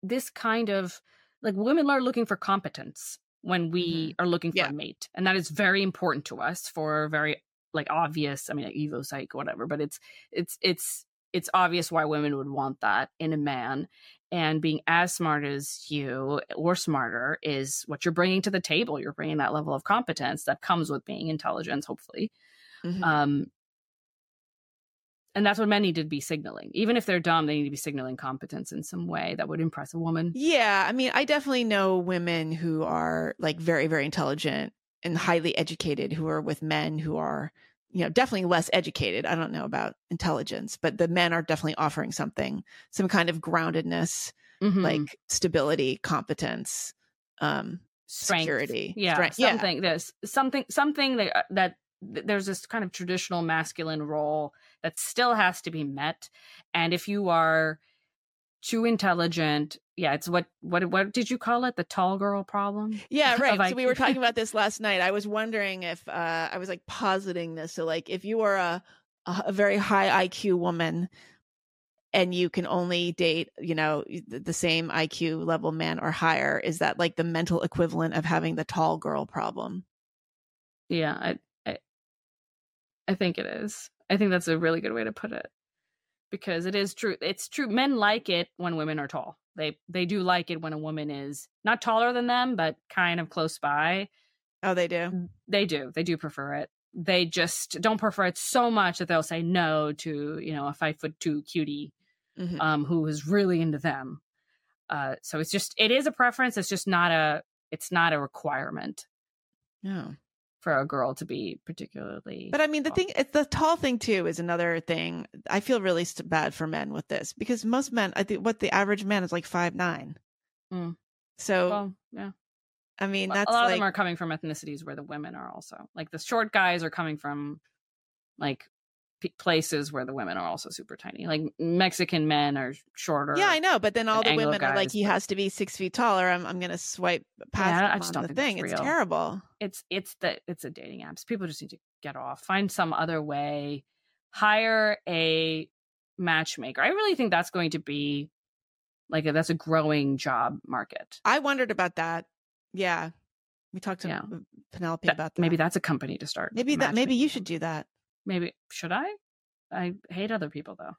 this kind of like women are looking for competence when we are looking for Mm-hmm. Yeah. a mate, and that is very important to us for very like obvious. I mean, like Evo Psych, whatever, but it's it's it's it's obvious why women would want that in a man. And being as smart as you or smarter is what you're bringing to the table. You're bringing that level of competence that comes with being intelligent, hopefully. Mhm. Um, and that's what men need to be signaling. Even if they're dumb, they need to be signaling competence in some way that would impress a woman. Yeah, I mean, I definitely know women who are like very, very intelligent and highly educated who are with men who are, you know, definitely less educated. I don't know about intelligence, but the men are definitely offering something, some kind of groundedness, Mhm. like stability, competence, um, strength, security, yeah, strength. Yeah. something. There's something, something that uh, that there's this kind of traditional masculine role that still has to be met. And if you are too intelligent, yeah, it's what what what did you call it? The tall girl problem. Yeah, right. So we were talking about this last night. I was wondering if uh, I was like positing this. So, like, if you are a a a very high IQ woman and you can only date, you know, the, the same IQ level man or higher, is that like the mental equivalent of having the tall girl problem? Yeah, I, I I think it is. I think that's a really good way to put it. Because it is true. It's true. Men like it when women are tall. They they do like it when a woman is not taller than them, but kind of close by. Oh, they do. They do. They do prefer it. They just don't prefer it so much that they'll say no to, you know, a five foot two cutie Mhm. um, who is really into them. Uh, so it's just it is a preference. It's just not a it's not a requirement Yeah. For a girl to be particularly. But I mean, the thing, it's the tall thing too is another thing. I feel really bad for men with this because most men, I think, what the average man is like five nine. Mm. So well, yeah. I mean, that's a lot like, of them are coming from ethnicities where the women are also like the short guys are coming from like p- places where the women are also super tiny. Like Mexican men are shorter. Yeah, I know, but then all the Anglo women are like, he but- has to be six feet taller. I'm, I'm gonna swipe past Yeah, I just don't the thing. It's terrible. It's it's the it's a dating apps. People just need to get off. Find some other way. Hire a matchmaker. I really think that's going to be like a, that's a growing job market. I wondered about that. Yeah, we talked to Yeah. Penelope That- about that. maybe that's a company to start. maybe that maybe you should do that. Maybe should I? I hate other people though.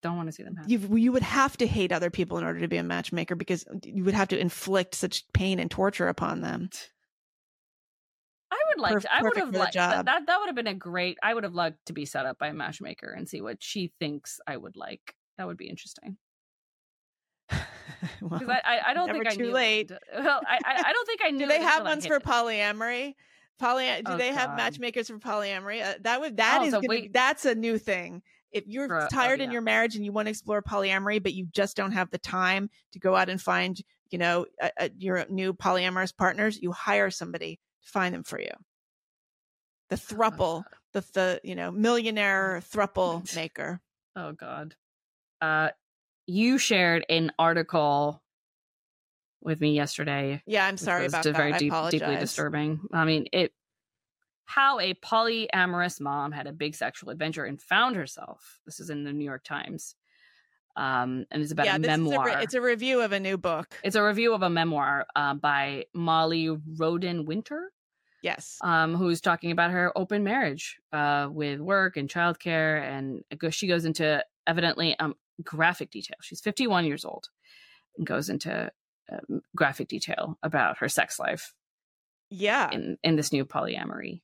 Don't want to see them happy. You you would have to hate other people in order to be a matchmaker because you would have to inflict such pain and torture upon them. I would like. To, I would have liked that, that. That would have been a great. I would have loved to be set up by a matchmaker and see what she thinks I would like. That would be interesting. Well, Because I, I, I don't think I too knew. late. Well, I, I, don't think I knew. do they have I ones for polyamory? Poly do Oh, they have God. matchmakers for polyamory? Uh, that would that Oh, is so gonna, wait. that's a new thing. If you're For- oh, tired in your marriage and you want to explore polyamory, but you just don't have the time to go out and find, you know, a, a, your new polyamorous partners, you hire somebody to find them for you. The thruple, the the you know millionaire thruple maker. Oh God. Uh, you shared an article with me yesterday. Yeah, I'm sorry about that. Very I deep, apologize. deeply disturbing. I mean, it. How a polyamorous mom had a big sexual adventure and found herself. This is in the New York Times, um, and it's about yeah, a memoir. A re- it's a review of a new book. It's a review of a memoir uh, by Molly Roden Winter, Yes. um, who's talking about her open marriage uh, with work and childcare, and goes- she goes into evidently um, graphic detail. She's 51 years old and goes into um, graphic detail about her sex life Yeah. in in this new polyamory.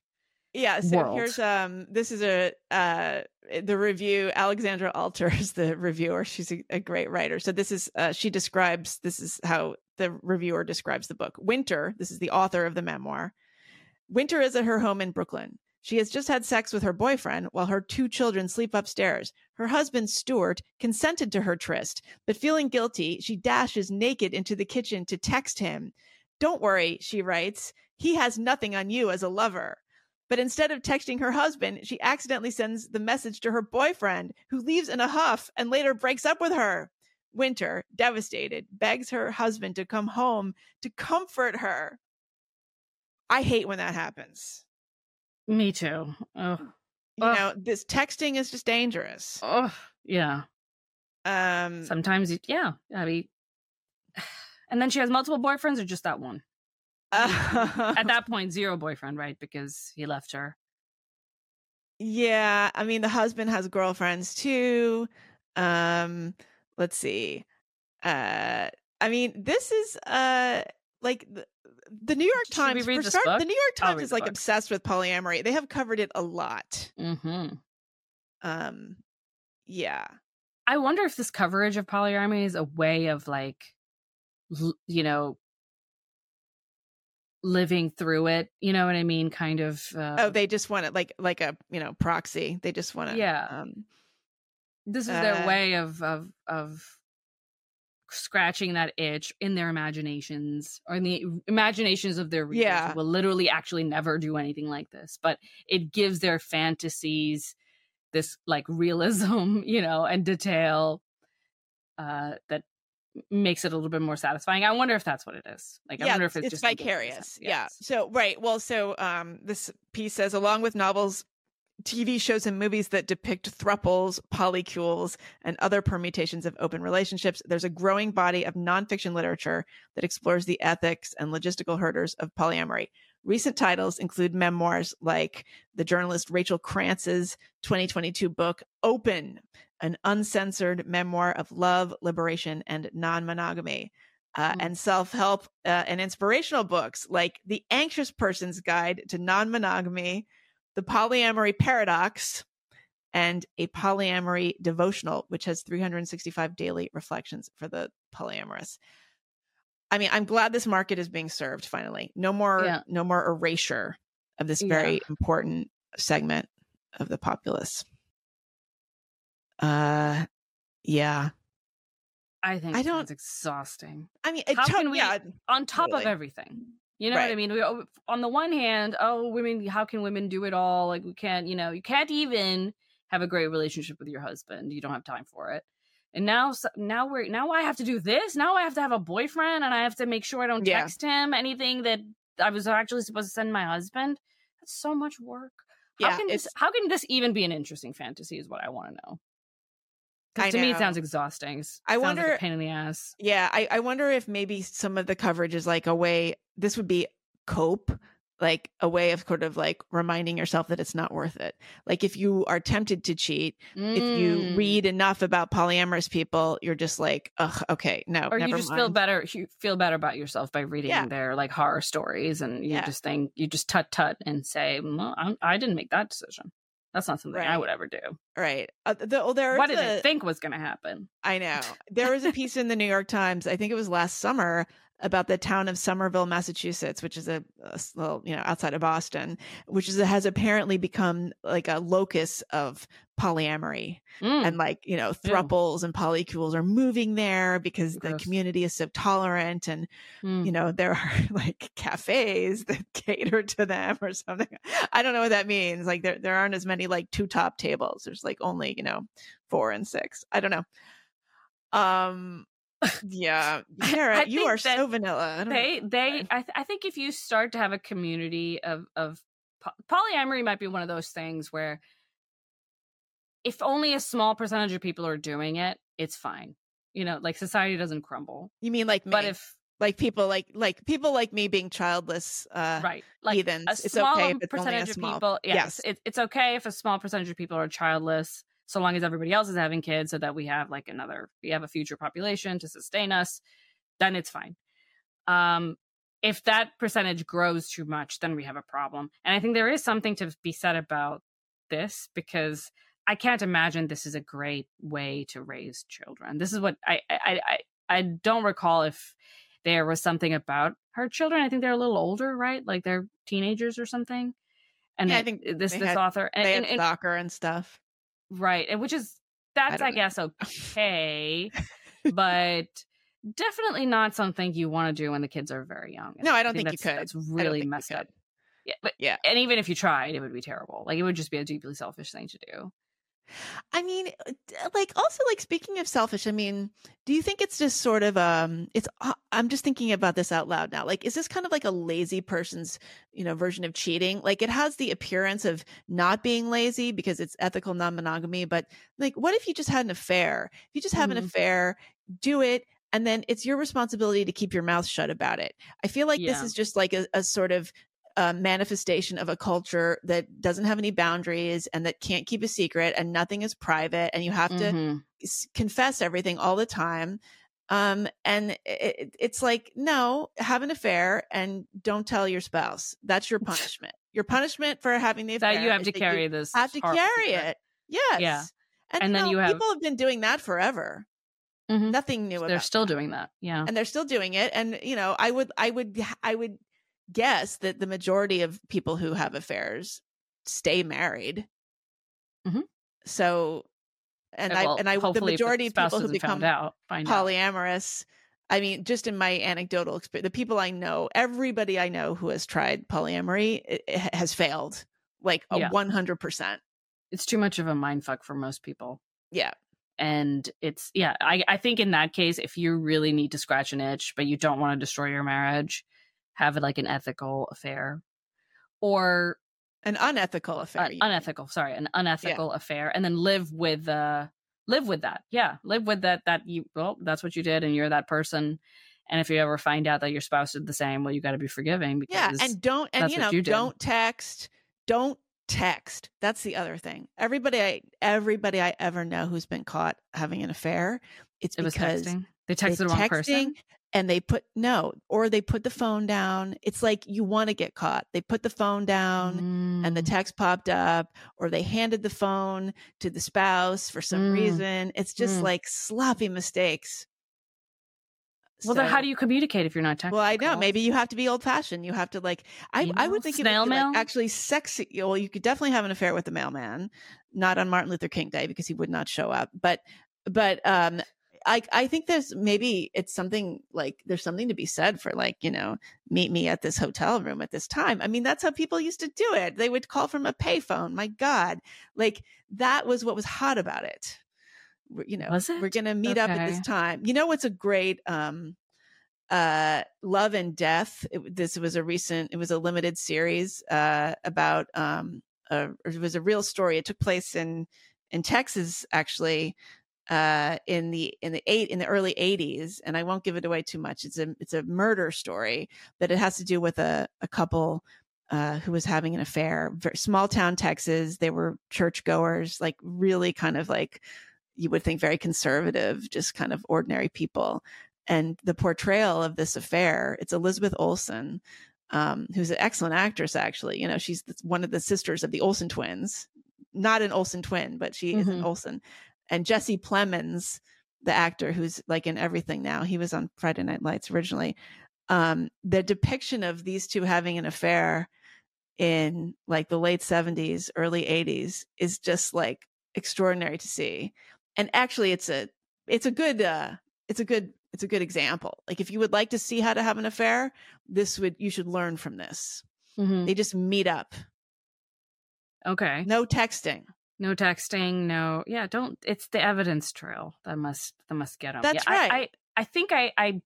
Yeah, so world. here's um this is a uh the review Alexandra Alter is the reviewer. She's a, a great writer. So this is uh she describes this is how the reviewer describes the book. Winter, this is the author of the memoir. Winter is at her home in Brooklyn. She has just had sex with her boyfriend while her two children sleep upstairs. Her husband, Stuart, consented to her tryst, but feeling guilty, she dashes naked into the kitchen to text him. Don't worry, she writes. He has nothing on you as a lover. But instead of texting her husband, she accidentally sends the message to her boyfriend, who leaves in a huff and later breaks up with her. Winter, devastated, begs her husband to come home to comfort her. I hate when that happens. Me too. Oh, You Ugh. know, this texting is just dangerous. oh, yeah. Um, Sometimes, it, yeah. I mean, and then she has multiple boyfriends or just that one. At that point, zero boyfriend, right? Because he left her. Yeah, I mean the husband has girlfriends too. Um, let's see. Uh, I mean this is uh like the, New York Should we Times read start, the New York Times is like book. obsessed with polyamory. They have covered it a lot. hmm Um, yeah. I wonder if this coverage of polyamory is a way of like, you know, living through it. You know what I mean? Kind of. Uh, Oh, they just want it like like a you know proxy. They just want to Yeah. Um, this is their uh, way of of of scratching that itch in their imaginations or in the imaginations of their readers Yeah. will literally actually never do anything like this but it gives their fantasies this like realism you know and detail uh that makes it a little bit more satisfying i wonder if that's what it is like i wonder if it's, it's just vicarious. sense. Yeah. So right. Well, so um, this piece says along with novels, TV shows and movies that depict thruples, polycules, and other permutations of open relationships, there's a growing body of nonfiction literature that explores the ethics and logistical hurdles of polyamory. Recent titles include memoirs like the journalist Rachel Krantz's 2022 book Open, an uncensored memoir of love, liberation, and non-monogamy uh, Mm. and self help uh, and inspirational books like The Anxious Person's Guide to Non Monogamy, The Polyamory Paradox, and A Polyamory Devotional, which has 365 daily reflections for the polyamorous. I mean, I'm glad this market is being served finally. No more, Yeah. no more erasure of this Yeah. very important segment of the populace. Uh, yeah. i think I don't- it's exhausting I mean, it How to- can we- yeah, on top Totally. of everything. You know what I mean? We, on the one hand, oh, women, how can women do it all? Like, we can't, you know, you can't even have a great relationship with your husband. You don't have time for it. And now, now we're now I have to do this. Now I have to have a boyfriend, and I have to make sure I don't Yeah. text him anything that I was actually supposed to send my husband. That's so much work. How yeah. can this? How can this even be an interesting fantasy? Is what I want to know. To me, it sounds exhausting. It I sounds like wonder- a pain in the ass. Yeah, I, I wonder if maybe some of the coverage is like a way this would be cope, like a way of sort of like reminding yourself that it's not worth it. Like if you are tempted to cheat, if you Mm. read enough about polyamorous people, you're just like, ugh, okay, no, or you just mind. feel better you feel better about yourself by reading Yeah. their like horror stories and you Yeah. just think you just tut tut and say well, i didn't make that decision that's not something i would ever do Right. Uh, the, oh, there what did a- think was going to happen I know. There was a piece in the New York Times, I think it was last summer, about the town of Somerville, Massachusetts, which is a little, you know, outside of Boston, which is has apparently become like a locus of polyamory. Mm. and like, you know, thruples and polycules are moving there because the community is so tolerant and Mm. you know there are like cafes that cater to them or something. I don't know what that means. Like there, there aren't as many like two top tables. There's like only you know four and six. I don't know. Um yeah Sarah, I you are so vanilla I they know. they I, th- I think if you start to have a community of of po- polyamory might be one of those things where if only a small percentage of people are doing it it's fine you know like society doesn't crumble you mean like me but if like people like like people like me being childless uh right like heathens a it's small okay if it's only a percentage small of people yes, yes. It, it's okay if a small percentage of people are childless so long as everybody else is having kids so that we have like another we have a future population to sustain us then it's fine. Um if that percentage grows too much then we have a problem. And i think there is something to be said about this because i can't imagine this is a great way to raise children. This is what i i i, I don't recall if there was something about her children. I think they're a little older right? Like they're teenagers or something. And Yeah, I think this this had- author and, they and- had and- soccer and stuff right and which is that's don't i, guess okay but definitely not something you want to do when the kids are very young No, I don't think you could. It's really messed up Yeah, but Yeah. and even if you tried, it would be terrible. Like it would just be a deeply selfish thing to do. I mean, uh, like also like speaking of selfish, I mean, do you think it's just sort of um it's uh, I'm just thinking about this out loud now. Like is this kind of like a lazy person's, you know, version of cheating? Like it has the appearance of not being lazy because it's ethical non-monogamy, but like what if you just had an affair? If you just have an Mhm. affair, do it and then it's your responsibility to keep your mouth shut about it. I feel like this is just like a, a sort of uh, manifestation of a culture that doesn't have any boundaries and that can't keep a secret and nothing is private and you have to Mhm. s- confess everything all the time um and it, it's like no have an affair and don't tell your spouse that's your punishment your punishment for having the affair That you have to carry this. have to carry secret. it yes and, And you then know, you have- people have been doing that forever Mhm. nothing new They're still that doing that. Yeah. and they're still doing it and you know i would i would i would guess that the majority of people who have affairs stay married Mhm. so and i well, and i the majority of people who become out, find out. polyamorous i mean just in my anecdotal experience the people i know everybody i know who has tried polyamory it, it has failed like a 100% It's too much of a mind fuck for most people. yeah and it's yeah I, I think in that case if you really need to scratch an itch but you don't want to destroy your marriage have it like an ethical affair or an unethical affair uh, unethical sorry an unethical affair and then live with uh live with that yeah live with that that you well that's what you did and you're that person and if you ever find out that your spouse did the same well you got to be forgiving because Yeah, and don't and you know you don't text, don't text. That's the other thing. Everybody I everybody I ever know who's been caught having an affair, it's it was because texting they they texted the wrong person and they put no, or they put the phone down. It's like you want to get caught. They put the phone down and the Mm. text popped up or they handed the phone to the spouse for some Mm. reason. It's just Mm. like sloppy mistakes. well then how do you communicate if you're not texting well, I know. Maybe you have to be old fashioned. You have to like. I I would think Snail it would be mail? like actually sexy. Well, you could definitely have an affair with the mailman, not on Martin Luther King Day because he would not show up. But but um, I I think there's maybe it's something like there's something to be said for like you know meet me at this hotel room at this time. I mean that's how people used to do it. They would call from a payphone. My God, like that was what was hot about it. You know, we're gonna meet up at this time. You know what's a great um uh love and death it, this was a recent it was a limited series uh about um uh, it was a real story it took place in in texas actually uh in the in the eight in the early 80s and i won't give it away too much it's a it's a murder story but it has to do with a a couple uh who was having an affair Very, small town texas they were churchgoers like really kind of like you would think very conservative just kind of ordinary people and the portrayal of this affair it's elizabeth olsen um, who's an excellent actress actually you know she's one of the sisters of the olsen twins not an olsen twin but she is an Mhm. olsen and jesse plemons the actor who's like in everything now he was on friday night lights originally um, the depiction of these two having an affair in like the late 70s early 80s is just like extraordinary to see. And actually it's a it's a good uh it's a good it's a good example. Like if you would like to see how to have an affair this would you should learn from this. Mhm. they just meet up. Okay. No texting No texting, no. Yeah, don't. It's the evidence trail that must that must get them. That's yeah, I- right. I, I think I I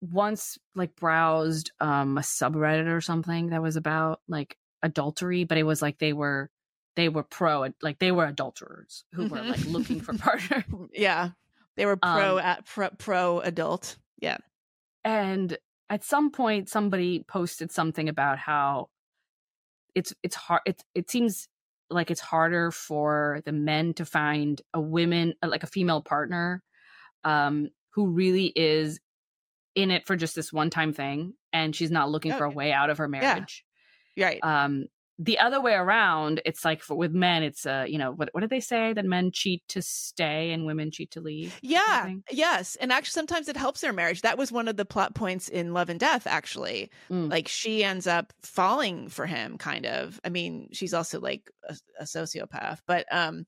once like browsed um a subreddit or something that was about like adultery, but it was like they were they were pro like they were adulterers who were Mhm. like looking for partner. yeah they were pro Um, at pro, pro adult yeah and at some point somebody posted something about how it's it's hard it it seems like it's harder for the men to find a woman uh, like a female partner um who really is in it for just this one time thing and she's not looking Oh, for a way out of her marriage. Right. Um the other way around it's like for, with men it's uh you know what what did they say? That men cheat to stay and women cheat to leave yeah yes and actually sometimes it helps their marriage. That was one of the plot points in love and death actually. Mm. like she ends up falling for him kind of. I mean she's also like a, a sociopath but um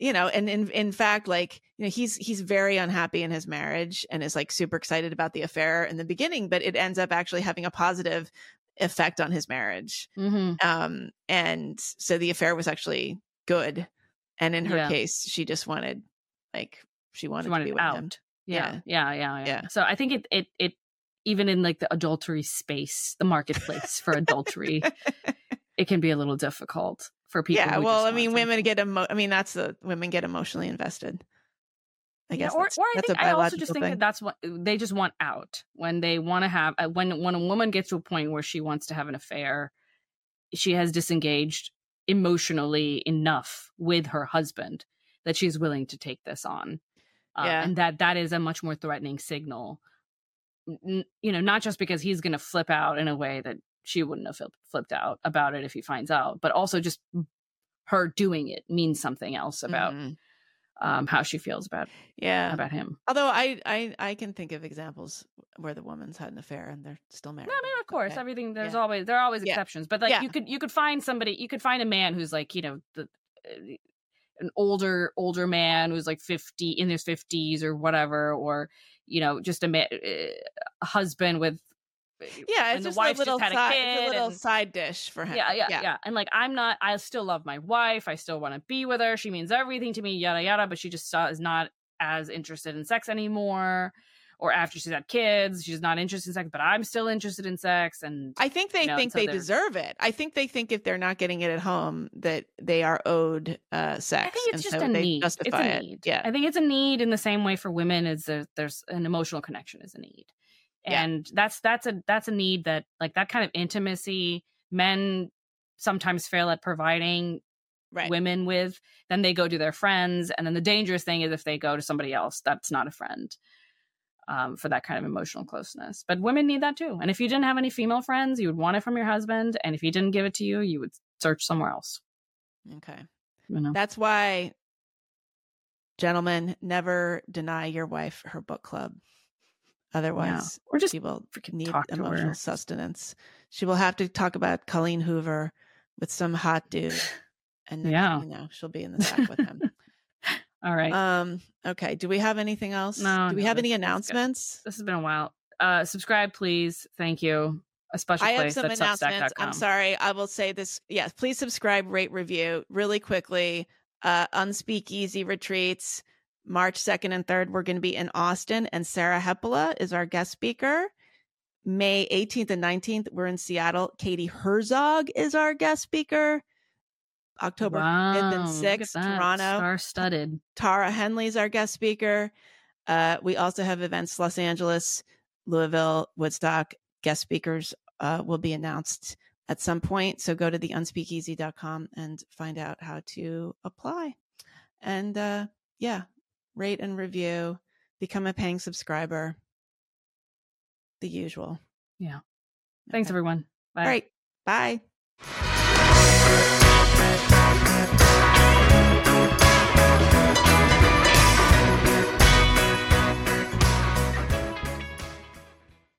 you know and in in fact like you know he's he's very unhappy in his marriage and is like super excited about the affair in the beginning but it ends up actually having a positive effect on his marriage. hmm Um, and so the affair was actually good. And in her Yeah. case, she just wanted, like, she wanted, She wanted to be with out. him. Yeah. Yeah. Yeah. Yeah. Yeah. So I think it, it, it, even in like the adultery space, the marketplace for adultery, it can be a little difficult for people. yeah. Well, I mean, women get emo- I mean, that's the women get emotionally invested. I Yeah, guess or, that's, or I think I also just think thing. that that's what they just want out when they want to have uh, when when a woman gets to a point where she wants to have an affair, she has disengaged emotionally enough with her husband that she's willing to take this on, uh, Yeah. and that that is a much more threatening signal. N- you know, not just because he's going to flip out in a way that she wouldn't have flipped out about it if he finds out, but also just her doing it means something else about Mhm. Um, how she feels about yeah. about him. Although I, I I can think of examples where the woman's had an affair and they're still married. No, I mean, of course, Okay. everything. There's Yeah. always there are always Yeah. exceptions, but like Yeah. you could you could find somebody, you could find a man who's like you know the uh, an older older man who's like fifty in his fifties or whatever, or you know just a man, a husband with Yeah, it's the just wife a little just had side, a kid a little and- side dish for him. yeah, yeah, yeah, And like, I'm not. I still love my wife. I still want to be with her. She means everything to me. Yada yada. But she just is not as interested in sex anymore. Or after she's had kids, she's not interested in sex. But I'm still interested in sex. And I think they You know, think so they deserve it. I think they think if they're not getting it at home, that they are owed uh, sex. I think it's and just so a they need. It's Justify a it. need. Yeah, I think it's a need in the same way for women there, there's an emotional connection is a need. Yeah. And that's that's a that's a need that like that kind of intimacy men sometimes fail at providing right. women with. Then they go to their friends, and then the dangerous thing is if they go to somebody else that's not a friend. Um, for that kind of emotional closeness, but women need that too. And if you didn't have any female friends, you would want it from your husband, and if he didn't give it to you, you would search somewhere else. Okay, You know, that's why, gentlemen, never deny your wife her book club. Otherwise, or just she will freaking need emotional her. sustenance. She will have to talk about Colleen Hoover with some hot dude, and then Yeah. you know she'll be in the sack with him. All right. Um. Okay. Do we have anything else? No, Do we no, have this- any this is good. announcements? this has been a while. Uh, subscribe, please. Thank you. A special I have place some at announcements. I'm sorry. I will say this. Yes, please subscribe, rate, review really quickly. Uh, Unspeakeasy retreats, March 2nd and 3rd. We're going to be in Austin, and Sarah Hepola is our guest speaker. May 18th and 19th, we're in Seattle. Katie Herzog is our guest speaker. October 5th and 6th, Toronto. Star studded. Tara Henley's our guest speaker. Uh, we also have events Los Angeles, Louisville, Woodstock. Guest speakers uh, will be announced at some point. So go to the unspeakeasy.com and find out how to apply. And uh, yeah, rate and review, become a paying subscriber. The usual. Yeah. Thanks, Okay. everyone. Bye. All right. Bye.